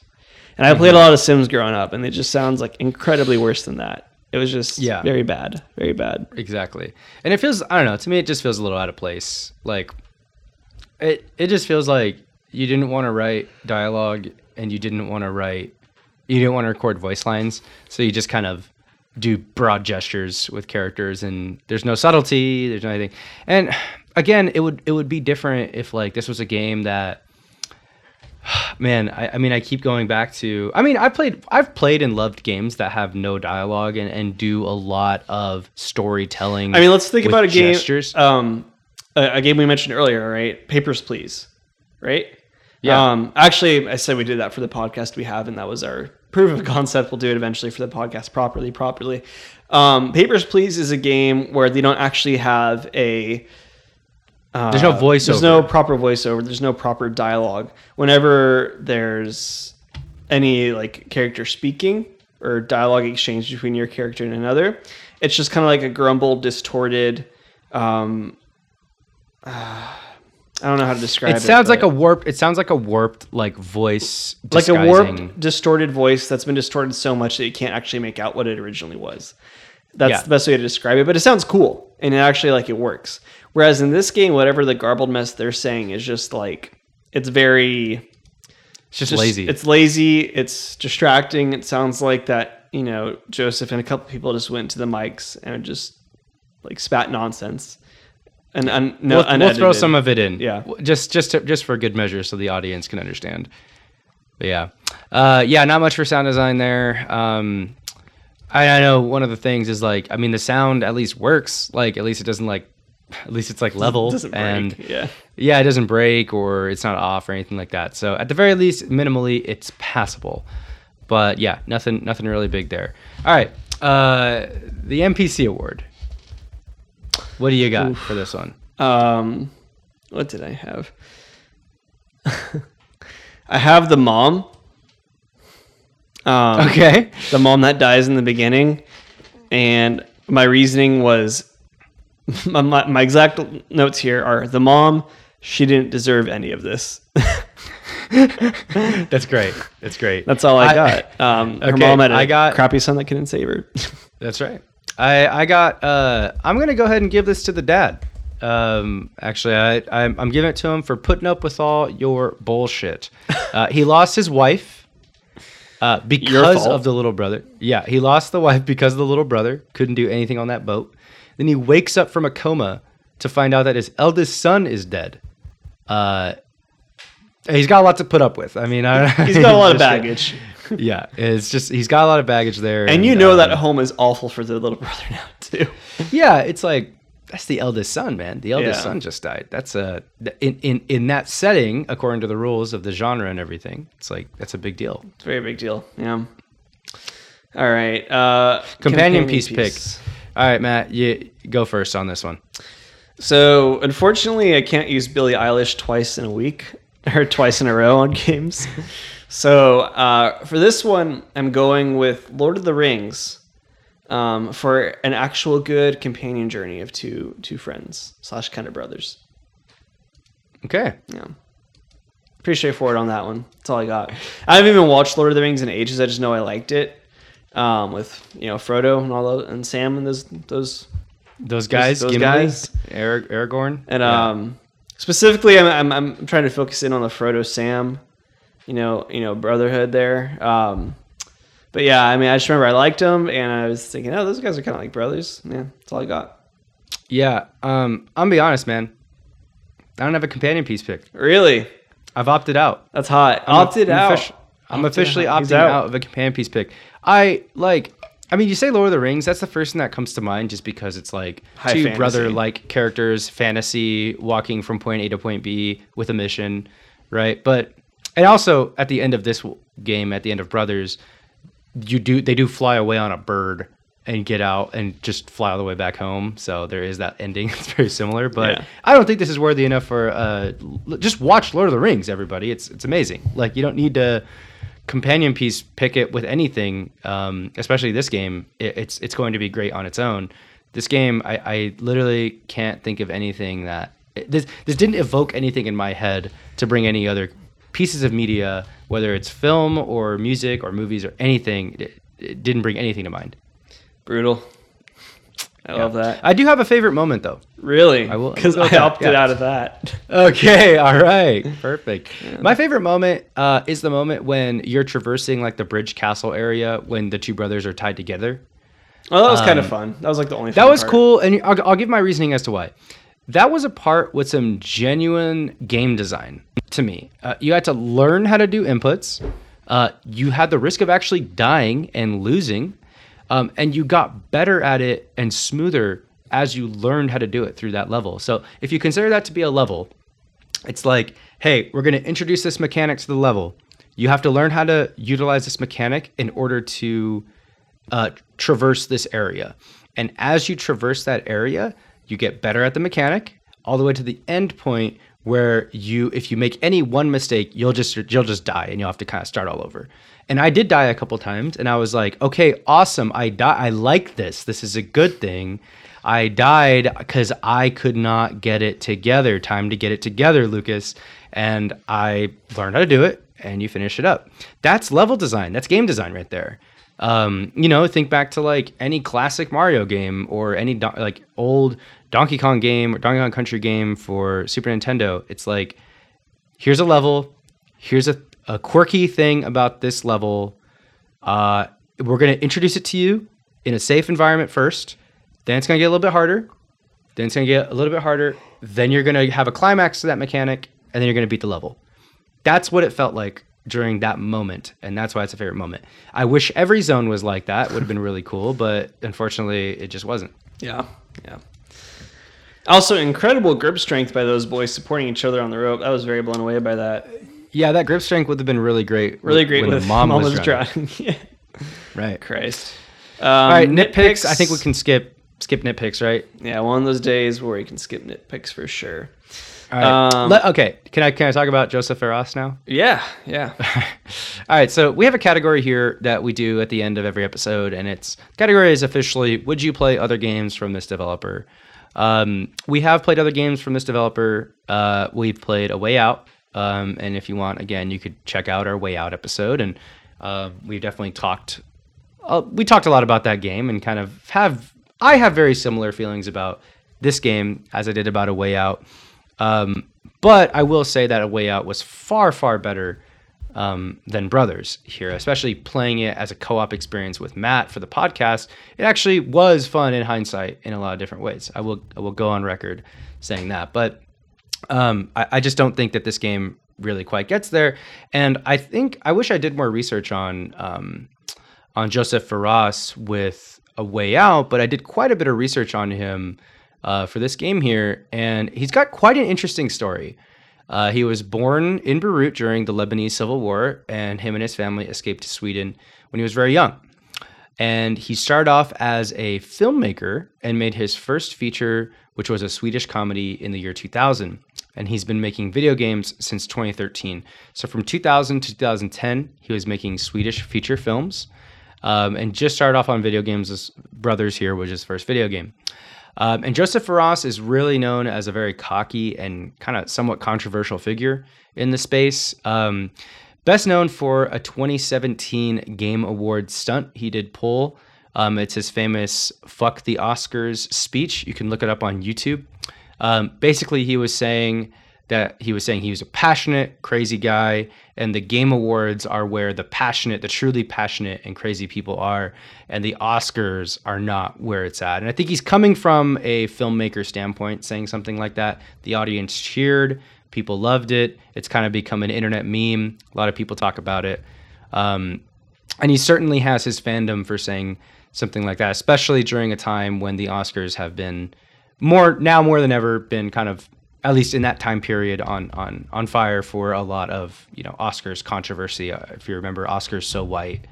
And i played Mm-hmm. a lot of sims growing up and it just sounds like incredibly worse than that it was just Yeah. very bad very bad exactly. And it feels. I don't know. To me, it just feels a little out of place. Like, it. It just feels like you didn't want to write dialogue, and you didn't want to write. You didn't want to record voice lines, so you just kind of do broad gestures with characters, and there's no subtlety. There's no anything. And again, it would it would be different if like this was a game that man I, I mean i keep going back to i mean i played i've played and loved games that have no dialogue and, and do a lot of storytelling i mean let's think about a game gestures. um a, a game we mentioned earlier right papers please right Yeah. um actually i said we did that for the podcast we have and that was our proof of concept we'll do it eventually for the podcast properly properly um papers please is a game where they don't actually have a uh, There's no voiceover. There's no proper voiceover. There's no proper dialogue. Whenever there's any like character speaking or dialogue exchange between your character and another, it's just kind of like a grumbled, distorted. Um, I don't know how to describe it. it sounds like a warped it sounds like a warped like voice like a warped, distorted voice that's been distorted so much that you can't actually make out what it originally was. That's Yeah. the best way to describe it, but it sounds cool and it actually like it works. Whereas in this game, whatever the garbled mess they're saying is just like it's very it's just, just- lazy It's lazy. It's distracting. It sounds like that. You know, Joseph and a couple people just went to the mics and just like spat nonsense. And, and no, we'll, we'll throw some of it in Yeah. Just just to, just for good measure so the audience can understand but yeah uh yeah not much for sound design there um I, I know one of the things is like i mean the sound at least works like at least it doesn't like at least it's like level break. and yeah. yeah, it doesn't break or it's not off or anything like that. So at the very least, minimally, it's passable. But yeah, nothing, nothing really big there. All right, uh, the NPC award. What do you got for this one? Um, what did I have? I have the mom. Um, Okay. The mom that dies in the beginning, and my reasoning was my, my, my exact notes here are the mom. She didn't deserve any of this. That's great. That's great. That's all I, got. Um, her okay, mom had a I got- crappy son that couldn't save her. That's right. I I got. Uh, I'm gonna go ahead and give this to the dad. Um, actually, I I'm, I'm giving it to him for putting up with all your bullshit. Uh, he lost his wife. Uh, because of the little brother. Yeah, he lost the wife because of the little brother. Couldn't do anything on that boat. Then he wakes up from a coma to find out that his eldest son is dead. Uh, he's got a lot to put up with. I mean, I, He's got a lot of baggage, Yeah, it's just he's got a lot of baggage there. and you know um, that home is awful for the little brother now too. yeah, it's like that's the eldest son, man. The eldest Yeah. son just died. That's a in, in in that setting, according to the rules of the genre and everything. It's like that's a big deal. It's a very big deal. Yeah. All right. Uh, Companion, piece, pick. All right, Matt, you go first on this one. So unfortunately, I can't use Billie Eilish twice in a week or twice in a row on games. So uh, for this one, I'm going with Lord of the Rings, um, for an actual good companion journey of two two friends slash kind of brothers. Okay. Yeah. Pretty straightforward on that one. That's all I got. I haven't even watched Lord of the Rings in ages. I just know I liked it. Um, with you know Frodo and all those and Sam and those those Those guys, those Gimli, guys. Arag- Aragorn, and Yeah. um specifically I'm, I'm I'm trying to focus in on the Frodo Sam, you know you know brotherhood there. Um, but yeah, I mean I just remember I liked them and I was thinking oh those guys are kind of like brothers. Yeah, that's all I got. yeah. Um, I'm gonna be honest, man. I don't have a companion piece pick. Really, I've opted out. that's hot. I'm Opted I'm out. offici- I'm Opted officially out. Opting out. out. of a companion piece pick. I like. I mean, you say Lord of the Rings. That's the first thing that comes to mind, just because it's like High two fantasy. brother-like characters, fantasy, walking from point A to point B with a mission, right? But and also at the end of this game, at the end of Brothers, you do they do fly away on a bird and get out and just fly all the way back home. So there is that ending. It's very similar, but Yeah. I don't think this is worthy enough for uh just watch Lord of the Rings everybody. It's it's amazing. Like you don't need to companion piece pick it with anything um especially this game it, it's it's going to be great on its own this game i i literally can't think of anything that this this didn't evoke anything in my head to bring any other pieces of media whether it's film or music or movies or anything it, it didn't bring anything to mind Brutal. I love that. i do have a favorite moment though Really? I will- Because I will I go opted yeah. out of that. Okay, all right, perfect. My favorite moment uh, is the moment when you're traversing like the bridge castle area when the two brothers are tied together. Well, that was kind of Um, fun. That was like the only. That was part. cool, and I'll, I'll give my reasoning as to why. That was a part with some genuine game design to me. Uh, you had to learn how to do inputs. Uh, you had the risk of actually dying and losing, um, and you got better at it and smoother as you learned how to do it through that level. So if you consider that to be a level, it's like, hey, we're going to introduce this mechanic to the level. You have to learn how to utilize this mechanic in order to uh, traverse this area. And as you traverse that area, you get better at the mechanic all the way to the end point where you if you make any one mistake, you'll just you'll just die and you'll have to kind of start all over. And I did die a couple times and I was like, "Okay, awesome. I die I like this. This is a good thing." I died cuz I could not get it together. Time to get it together, Lucas. And I learned how to do it and you finish it up. That's level design. That's game design right there um, you know, think back to like any classic Mario game or any like old Donkey Kong game or Donkey Kong Country game for Super Nintendo. It's like, here's a level, here's a, a quirky thing about this level. Uh, we're going to introduce it to you in a safe environment first. Then it's going to get a little bit harder. Then it's going to get a little bit harder. Then you're going to have a climax to that mechanic, and then you're going to beat the level that's what it felt like during that moment and that's why it's a favorite moment i wish every zone was like that would have been really cool but unfortunately it just wasn't Yeah, yeah. Also, incredible grip strength by those boys supporting each other on the rope. I was very blown away by that. yeah that grip strength would have been really great Really great when with mom, mom, was, driving. yeah. right Christ. Um, all right nitpicks i think we can skip skip nitpicks right Yeah, one of those days where you can skip nitpicks for sure. all right Um, Let- okay can i can i talk about joseph Fares now Yeah, yeah. All right, so we have a category here that we do at the end of every episode, and it's category is officially Would you play other games from this developer? Um, we have played other games from this developer. Uh, we've played A Way Out, um, and if you want, again, you could check out our Way Out episode, and uh, we definitely talked. Uh, we talked a lot about that game, and kind of have I have very similar feelings about this game as I did about A Way Out. Um, but I will say that A Way Out was far, far better um, than Brothers here, especially playing it as a co op experience with Matt for the podcast. It actually was fun in hindsight in a lot of different ways. I will, I will go on record saying that. But um, I, I just don't think that this game really quite gets there. And I think I wish I did more research on um, on Joseph Fares with A Way Out, but I did quite a bit of research on him uh, for this game here, and he's got quite an interesting story. Uh, he was born in Beirut during the Lebanese Civil War, and him and his family escaped to Sweden when he was very young. And he started off as a filmmaker and made his first feature, which was a Swedish comedy in the year 2000. And he's been making video games since 2013. So from 2000 to 2010, he was making Swedish feature films. um, and just started off on video games. Brothers here was his first video game. Um, and Joseph Fares is really known as a very cocky and kind of somewhat controversial figure in the space. Um, best known for a 2017 Game Awards stunt he did pull. Um, it's his famous "fuck the Oscars" speech. You can look it up on YouTube. Um, basically, he was saying that he was saying he was a passionate, crazy guy, and the Game Awards are where the passionate, the truly passionate and crazy people are, and the Oscars are not where it's at. And I think he's coming from a filmmaker standpoint, saying something like that. The audience cheered, people loved it. It's kind of become an internet meme. A lot of people talk about it, um, and he certainly has his fandom for saying something like that, especially during a time when the Oscars have been more now more than ever been kind of at least in that time period on on on fire for a lot of you know Oscars controversy. Uh, if you remember, Oscars so white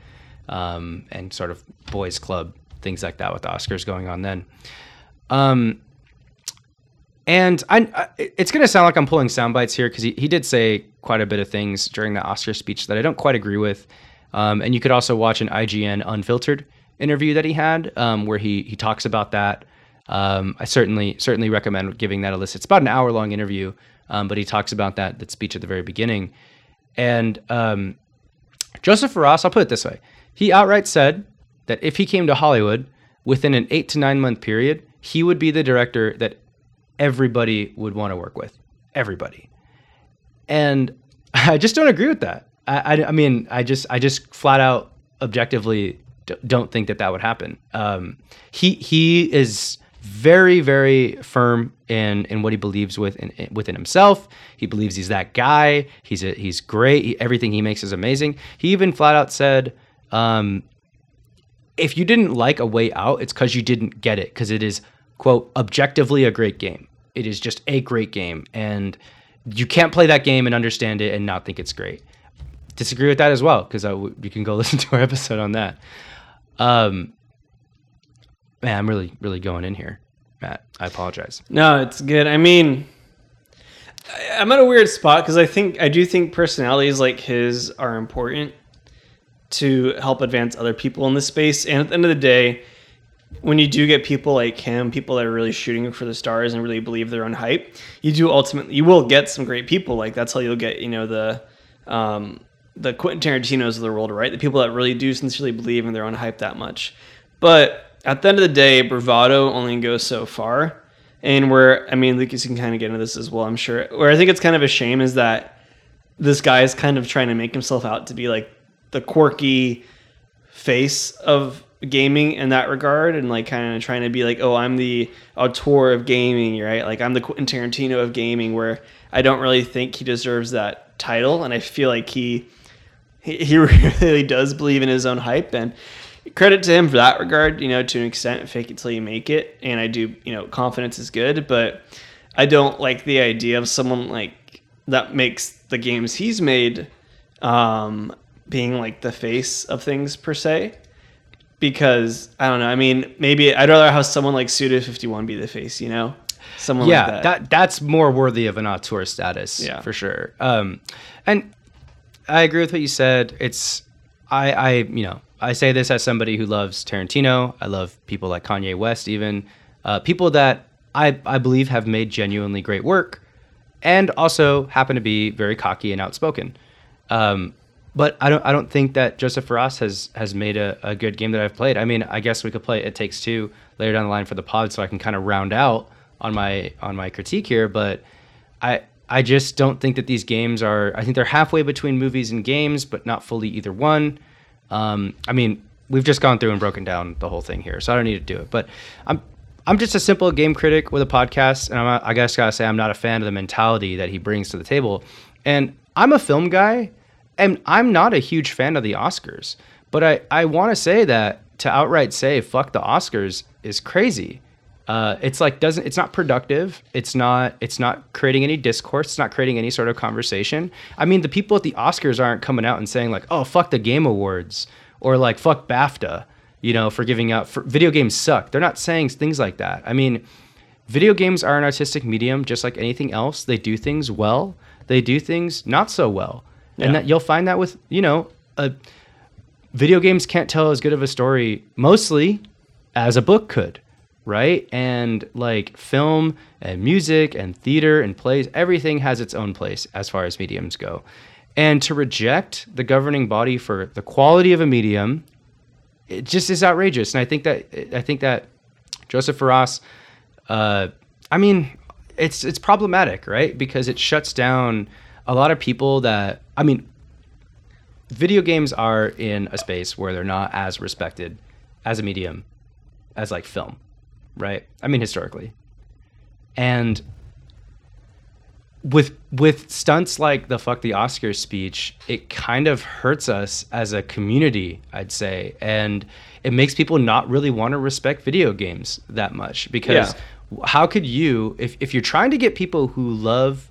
um, and sort of boys club things like that with the Oscars going on then. Um, and I, I it's going to sound like I'm pulling sound bites here because he, he did say quite a bit of things during the Oscar speech that I don't quite agree with. Um, and you could also watch an IGN unfiltered interview that he had um, where he he talks about that. Um, I certainly certainly recommend giving that a listen. It's about an hour long interview, um, but he talks about that that speech at the very beginning. And um, Joseph Fares, I'll put it this way: he outright said that if he came to Hollywood within an eight to nine month period, he would be the director that everybody would want to work with. Everybody. And I just don't agree with that. I, I, I mean, I just I just flat out objectively don't think that that would happen. Um, he he is very very firm in in what he believes with in, in, within himself. He believes he's that guy. He's a, he's great. He, everything he makes is amazing. He even flat out said, um, "If you didn't like A Way Out, it's because you didn't get it. Because it is quote objectively a great game. It is just a great game, and you can't play that game and understand it and not think it's great." Disagree with that as well because you can go listen to our episode on that. Um, Man, I'm really, really going in here, Matt. I apologize. No, it's good. I mean, I'm at a weird spot because I think I do think personalities like his are important to help advance other people in this space. And at the end of the day, when you do get people like him, people that are really shooting for the stars and really believe their own hype, you do ultimately you will get some great people. Like that's how you'll get you know the um, the Quentin Tarantino's of the world, right? The people that really do sincerely believe in their own hype that much. But at the end of the day, bravado only goes so far. And where, I mean, Lucas, can kind of get into this as well, I'm sure. Where I think it's kind of a shame is that this guy is kind of trying to make himself out to be like the quirky face of gaming in that regard and like kind of trying to be like oh i'm the auteur of gaming right like i'm the quentin tarantino of gaming where i don't really think he deserves that title and i feel like he he really does believe in his own hype and credit to him for that regard, you know, to an extent, fake it till you make it. And I do, you know, confidence is good, but I don't like the idea of someone like that makes the games he's made um, being like the face of things per se. Because I don't know. I mean, maybe I'd rather have someone like Suda51 be the face, you know? Someone yeah, like that. that. that's more worthy of an auteur status, yeah. for sure. Um, and I agree with what you said. It's I, I, you know, I say this as somebody who loves Tarantino. I love people like Kanye West, even uh, people that I, I believe have made genuinely great work, and also happen to be very cocky and outspoken. Um, but I don't I don't think that Joseph Fares has has made a, a good game that I've played. I mean, I guess we could play It Takes Two later down the line for the pod, so I can kind of round out on my on my critique here. But I I just don't think that these games are. I think they're halfway between movies and games, but not fully either one. Um, I mean, we've just gone through and broken down the whole thing here, so I don't need to do it. But I'm I'm just a simple game critic with a podcast, and I'm, I guess gotta say I'm not a fan of the mentality that he brings to the table. And I'm a film guy, and I'm not a huge fan of the Oscars. But I I want to say that to outright say fuck the Oscars is crazy. Uh, it's like doesn't it's not productive. It's not it's not creating any discourse. It's not creating any sort of conversation. I mean the people at the oscars aren't coming out and saying like oh fuck the game awards or like fuck bafta you know for giving out for video games suck. They're not saying things like that. I mean video games are an artistic medium just like anything else. They do things well. They do things not so well. Yeah. and that you'll find that with you know a video games can't tell as good of a story mostly as a book could, right? And like film and music and theater and plays, everything has its own place as far as mediums go. And to reject the governing body for the quality of a medium, it just is outrageous. And I think that I think that Joseph Fares, uh, I mean, it's it's problematic, right? Because it shuts down a lot of people that I mean, video games are in a space where they're not as respected as a medium as like film, right? I mean historically. And with with stunts like the fuck the Oscars speech, it kind of hurts us as a community, I'd say. And it makes people not really want to respect video games that much because yeah. how could you if if you're trying to get people who love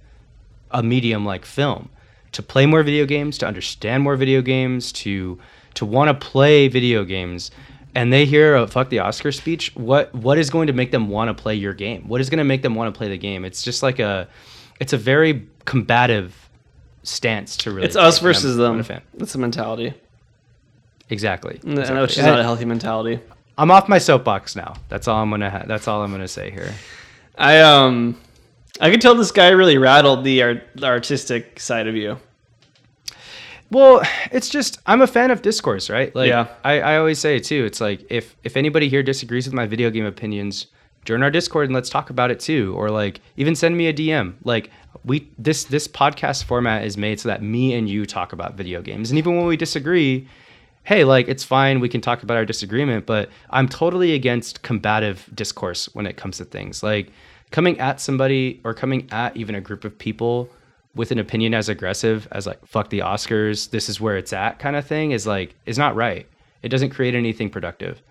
a medium like film to play more video games, to understand more video games, to to want to play video games, and they hear a fuck the Oscar speech, what what is going to make them want to play your game? What is going to make them want to play the game? It's just like a it's a very combative stance to really It's us versus them. That's the mentality. Exactly. And exactly. which is not a healthy mentality. I'm off my soapbox now. That's all I'm gonna. Ha- that's all I'm gonna say here. I um, I can tell this guy really rattled the, art- the artistic side of you. Well, it's just I'm a fan of discourse, right? Like, yeah. I, I always say it too. It's like if if anybody here disagrees with my video game opinions, join our Discord and let's talk about it too. Or like even send me a DM. Like we this this podcast format is made so that me and you talk about video games. And even when we disagree, hey, like it's fine, we can talk about our disagreement, but I'm totally against combative discourse when it comes to things. Like coming at somebody or coming at even a group of people with an opinion as aggressive as like fuck the Oscars, this is where it's at kind of thing is like is not right. It doesn't create anything productive.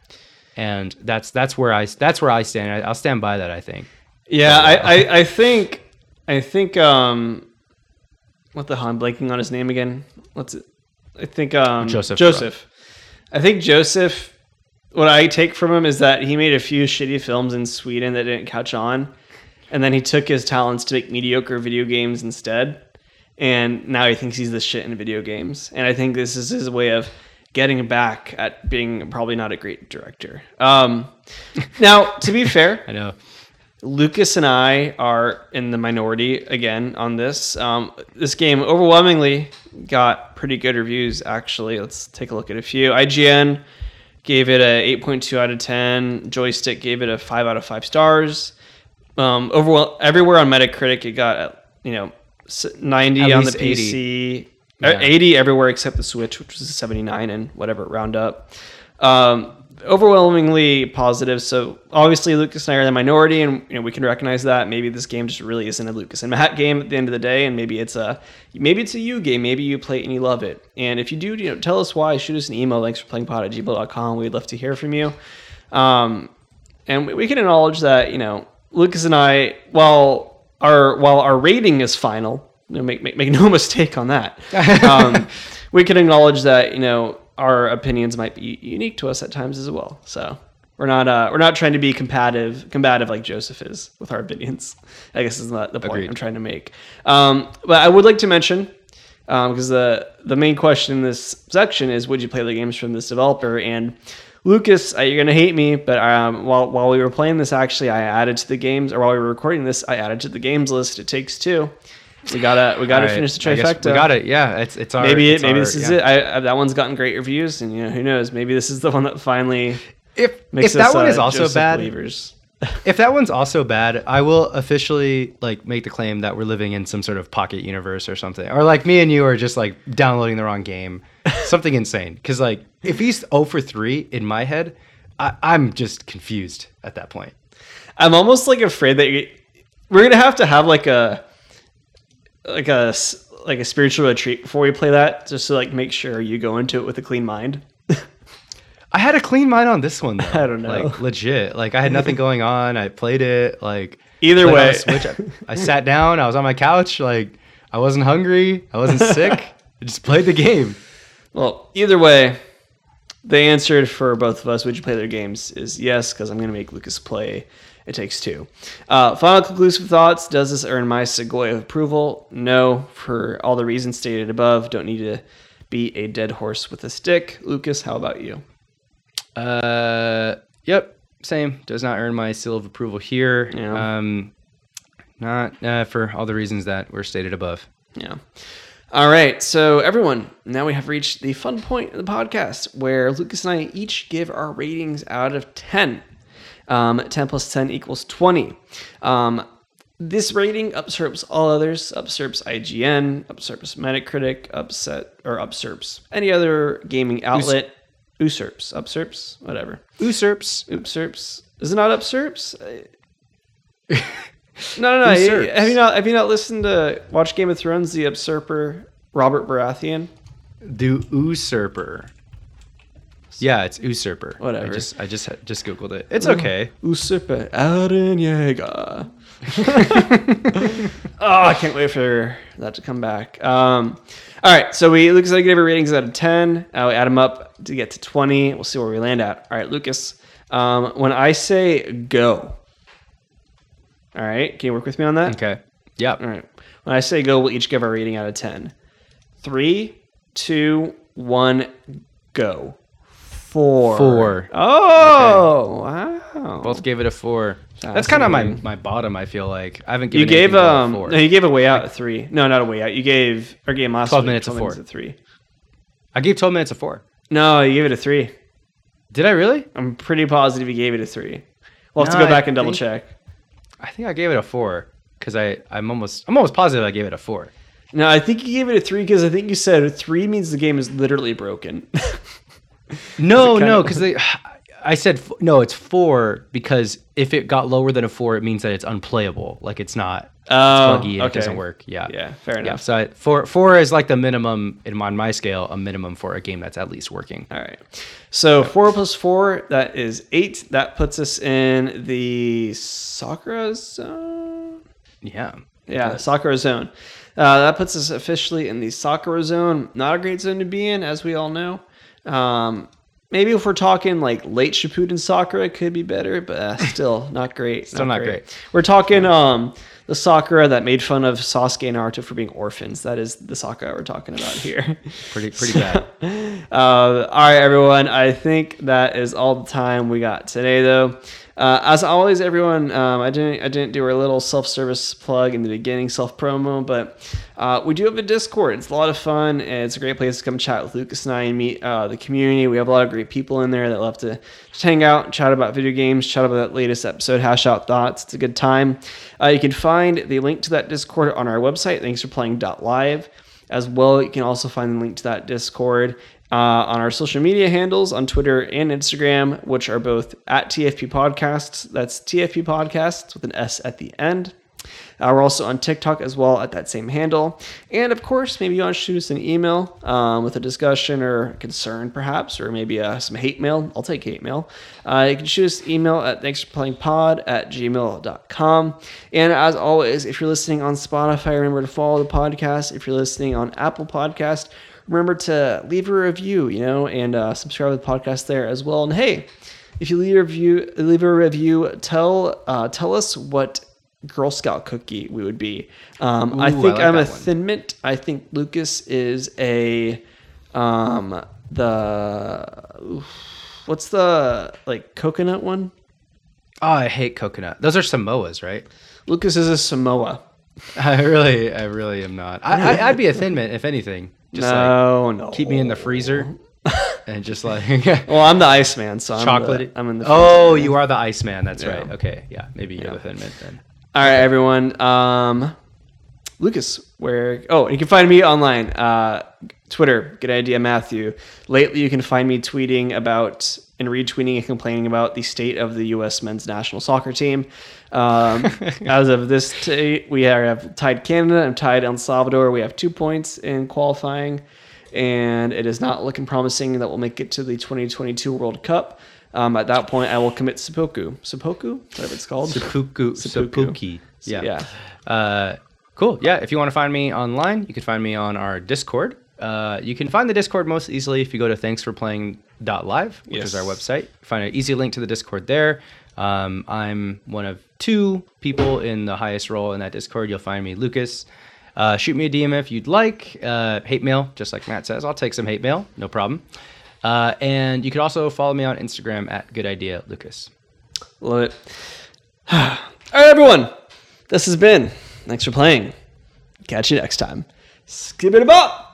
And that's that's where I that's where I stand. I, will stand by that. I think. Yeah, I, I, I think I think um, what the hell? I'm blanking on his name again. What's it? I think um, Joseph. Joseph. I think Joseph. What I take from him is that he made a few shitty films in Sweden that didn't catch on, and then he took his talents to make mediocre video games instead. And now he thinks he's the shit in video games. And I think this is his way of getting back at being probably not a great director. Um, now, to be fair, I know Lucas and I are in the minority again on this. Um, this game overwhelmingly got pretty good reviews. Actually, let's take a look at a few. IGN gave it a 8.2 out of 10. Joystiq gave it a 5 out of 5 stars. Um, overall, everywhere on Metacritic, it got you know 90 At on the PC, 80. Yeah. 80 everywhere except the Switch, which was a 79 and whatever round up. Um, overwhelmingly positive. So obviously Lucas and I are the minority, and you know we can recognize that. Maybe this game just really isn't a Lucas and Matt game at the end of the day, and maybe it's a maybe it's a you game. Maybe you play it and you love it. And if you do, you know, tell us why. Shoot us an email. Thanks for playing pod at gmail.com. We'd love to hear from you. Um, and we can acknowledge that you know Lucas and I, while our while our rating is final, you know, make, make make no mistake on that. Um, we can acknowledge that you know our opinions might be unique to us at times as well. So we're not uh, we're not trying to be combative combative like Joseph is with our opinions. I guess is not the point Agreed. I'm trying to make. Um, but I would like to mention because um, the the main question in this section is would you play the games from this developer and Lucas, uh, you're gonna hate me, but um, while while we were playing this, actually, I added to the games, or while we were recording this, I added to the games list. It takes two. We gotta we gotta right. finish the trifecta. We got it. Yeah, it's it's our, maybe it's maybe our, this is yeah. it. I, I, that one's gotten great reviews, and you know who knows? Maybe this is the one that finally. If if that us, one uh, is also Joseph bad, believers. If that one's also bad, I will officially like make the claim that we're living in some sort of pocket universe or something, or like me and you are just like downloading the wrong game, something insane. Because like if he's 0 for three in my head, I, I'm just confused at that point. I'm almost like afraid that we're gonna have to have like a like a like a spiritual retreat before we play that, just to like make sure you go into it with a clean mind. I had a clean mind on this one. Though. I don't know, like legit. Like I had nothing going on. I played it. Like either way, Switch. I, I sat down. I was on my couch. Like I wasn't hungry. I wasn't sick. I just played the game. Well, either way, the answer for both of us, would you play their games, is yes, because I'm going to make Lucas play it Takes Two. Uh, final conclusive thoughts. Does this earn my Segoy approval? No, for all the reasons stated above. Don't need to beat a dead horse with a stick. Lucas, how about you? Uh, yep, same. Does not earn my seal of approval here. Yeah. Um, not uh, for all the reasons that were stated above. Yeah. All right. So, everyone, now we have reached the fun point of the podcast where Lucas and I each give our ratings out of 10. Um, 10 plus 10 equals 20. Um, this rating usurps all others, usurps IGN, usurps Metacritic, upset or usurps any other gaming outlet. Usurps, usurps, whatever. Usurps. Usurps. Is it not usurps? Uh, no, no, no. Usurps. Have you not have you not listened to watch Game of Thrones? The usurper Robert Baratheon. The usurper. Yeah, it's usurper. Whatever. I just I just just googled it. It's okay. Usurper Eren Yeager. oh, I can't wait for that to come back. Um, all right, so we Lucas I give our ratings out of ten. Uh, we add them up to get to twenty. We'll see where we land at. All right, Lucas. Um, when I say go, all right, can you work with me on that? Okay. Yeah. All right. When I say go, we'll each give our rating out of 10. Three, two, one, go. Four. Four. Oh, wow. Both gave it a four. That's kind of my, my bottom. I feel like I haven't given. you gave um four. no, you gave a way out a three. No, not a way out. You gave our game last 12 week, minutes a four. a three. I gave twelve minutes a four. No, you gave it a three. Did I really? I'm pretty positive you gave it a three. We'll have No, to go I back and double think- check. I think I gave it a four because I I'm almost I'm almost positive I gave it a four. No, I think you gave it a three because I think you said three means the game is literally broken. No, no, because they. I said no. It's four because if it got lower than a four, it means that it's unplayable. Like it's not. Oh, it's buggy and okay. it doesn't work. Yeah. yeah, fair Yeah. enough. So I, four four is like the minimum in on my scale, a minimum for a game that's at least working. All right. So four plus four, that is eight. That puts us in the Sakura zone. Yeah. Yeah, Sakura zone. Uh, that puts us officially in the Sakura zone. Not a great zone to be in, as we all know. Um, maybe if we're talking like late Shippuden Sakura, it could be better, but uh, still not great. Still not great. We're talking um, the Sakura that made fun of Sasuke and Naruto for being orphans. That is the Sakura we're talking about here. Pretty pretty bad. Uh, all right, everyone. I think that is all the time we got today, though. Uh, as always, everyone, um, I didn't I didn't do our little self-service plug in the beginning, self promo, but uh, we do have a Discord. It's a lot of fun, and it's a great place to come chat with Lucas and I and meet uh, the community. We have a lot of great people in there that love to just hang out, chat about video games, chat about that latest episode, hash out thoughts. It's a good time. Uh, you can find the link to that Discord on our website. Thanks for playing.live. As well, you can also find the link to that Discord uh, on our social media handles on Twitter and Instagram, which are both at TFP Podcasts. That's TFP Podcasts with an S at the end. Uh, we're also on TikTok as well at that same handle. And of course, maybe you want to shoot us an email um, with a discussion or concern, perhaps, or maybe uh, some hate mail. I'll take hate mail. Uh, you can shoot us email at thanks for playing pod at gmail.com. And as always, if you're listening on Spotify, remember to follow the podcast. If you're listening on Apple Podcast, remember to leave a review, you know, and uh, subscribe to the podcast there as well. And hey, if you leave a review, leave a review, tell uh, tell us what Girl Scout cookie we would be. Um, I Ooh, I think like I'm a one. Thin Mint. I think Lucas is a um, the oof, what's the like coconut one? Oh, I hate coconut. Those are Samoas, right? Lucas is a Samoa. I really, I really am not. I, I, I'd be a thin mint if anything. Just like no, no. keep me in the freezer and just like Well, I'm the Iceman, so I'm chocolate. The, I'm in the. oh, you are the Iceman. That's Yeah. right. Okay, yeah, maybe you're Yeah. the thin mint then. All right, everyone. Um, Lucas, where? Oh, you can find me online. Uh, Twitter, good idea, Matthew. Lately, you can find me tweeting about and retweeting and complaining about the state of the U.S. men's national soccer team. Um, as of this day, we are, have tied Canada and tied El Salvador. We have two points in qualifying, and it is not looking promising that we'll make it to the 2022 World Cup. Um, at that point, I will commit seppuku. Seppuku, whatever it's called. Seppuku, Seppuku. seppuku. Yeah. yeah. Uh, cool. Yeah. If you want to find me online, you can find me on our Discord. Uh, you can find the Discord most easily if you go to thanksforplaying.live, which is our website. Find an easy link to the Discord there. Um, I'm one of two people in the highest role in that Discord. You'll find me, Lucas. Uh, shoot me a DM if you'd like. Uh, hate mail, just like Matt says. I'll take some hate mail, no problem. Uh, and you could also follow me on Instagram at Good Idea Lucas. Love it. All right, everyone. This has been. Thanks for playing. Catch you next time. Skip it about.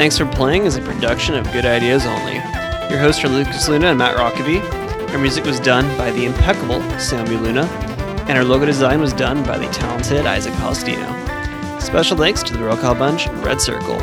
Thanks for Playing is a production of Good Ideas Only. Your hosts are Lucas Luna and Matt Rockaby. Our music was done by the impeccable Sammy Luna, and our logo design was done by the talented Isaac Palestino. Special thanks to the Roll Call Bunch and Red Circle.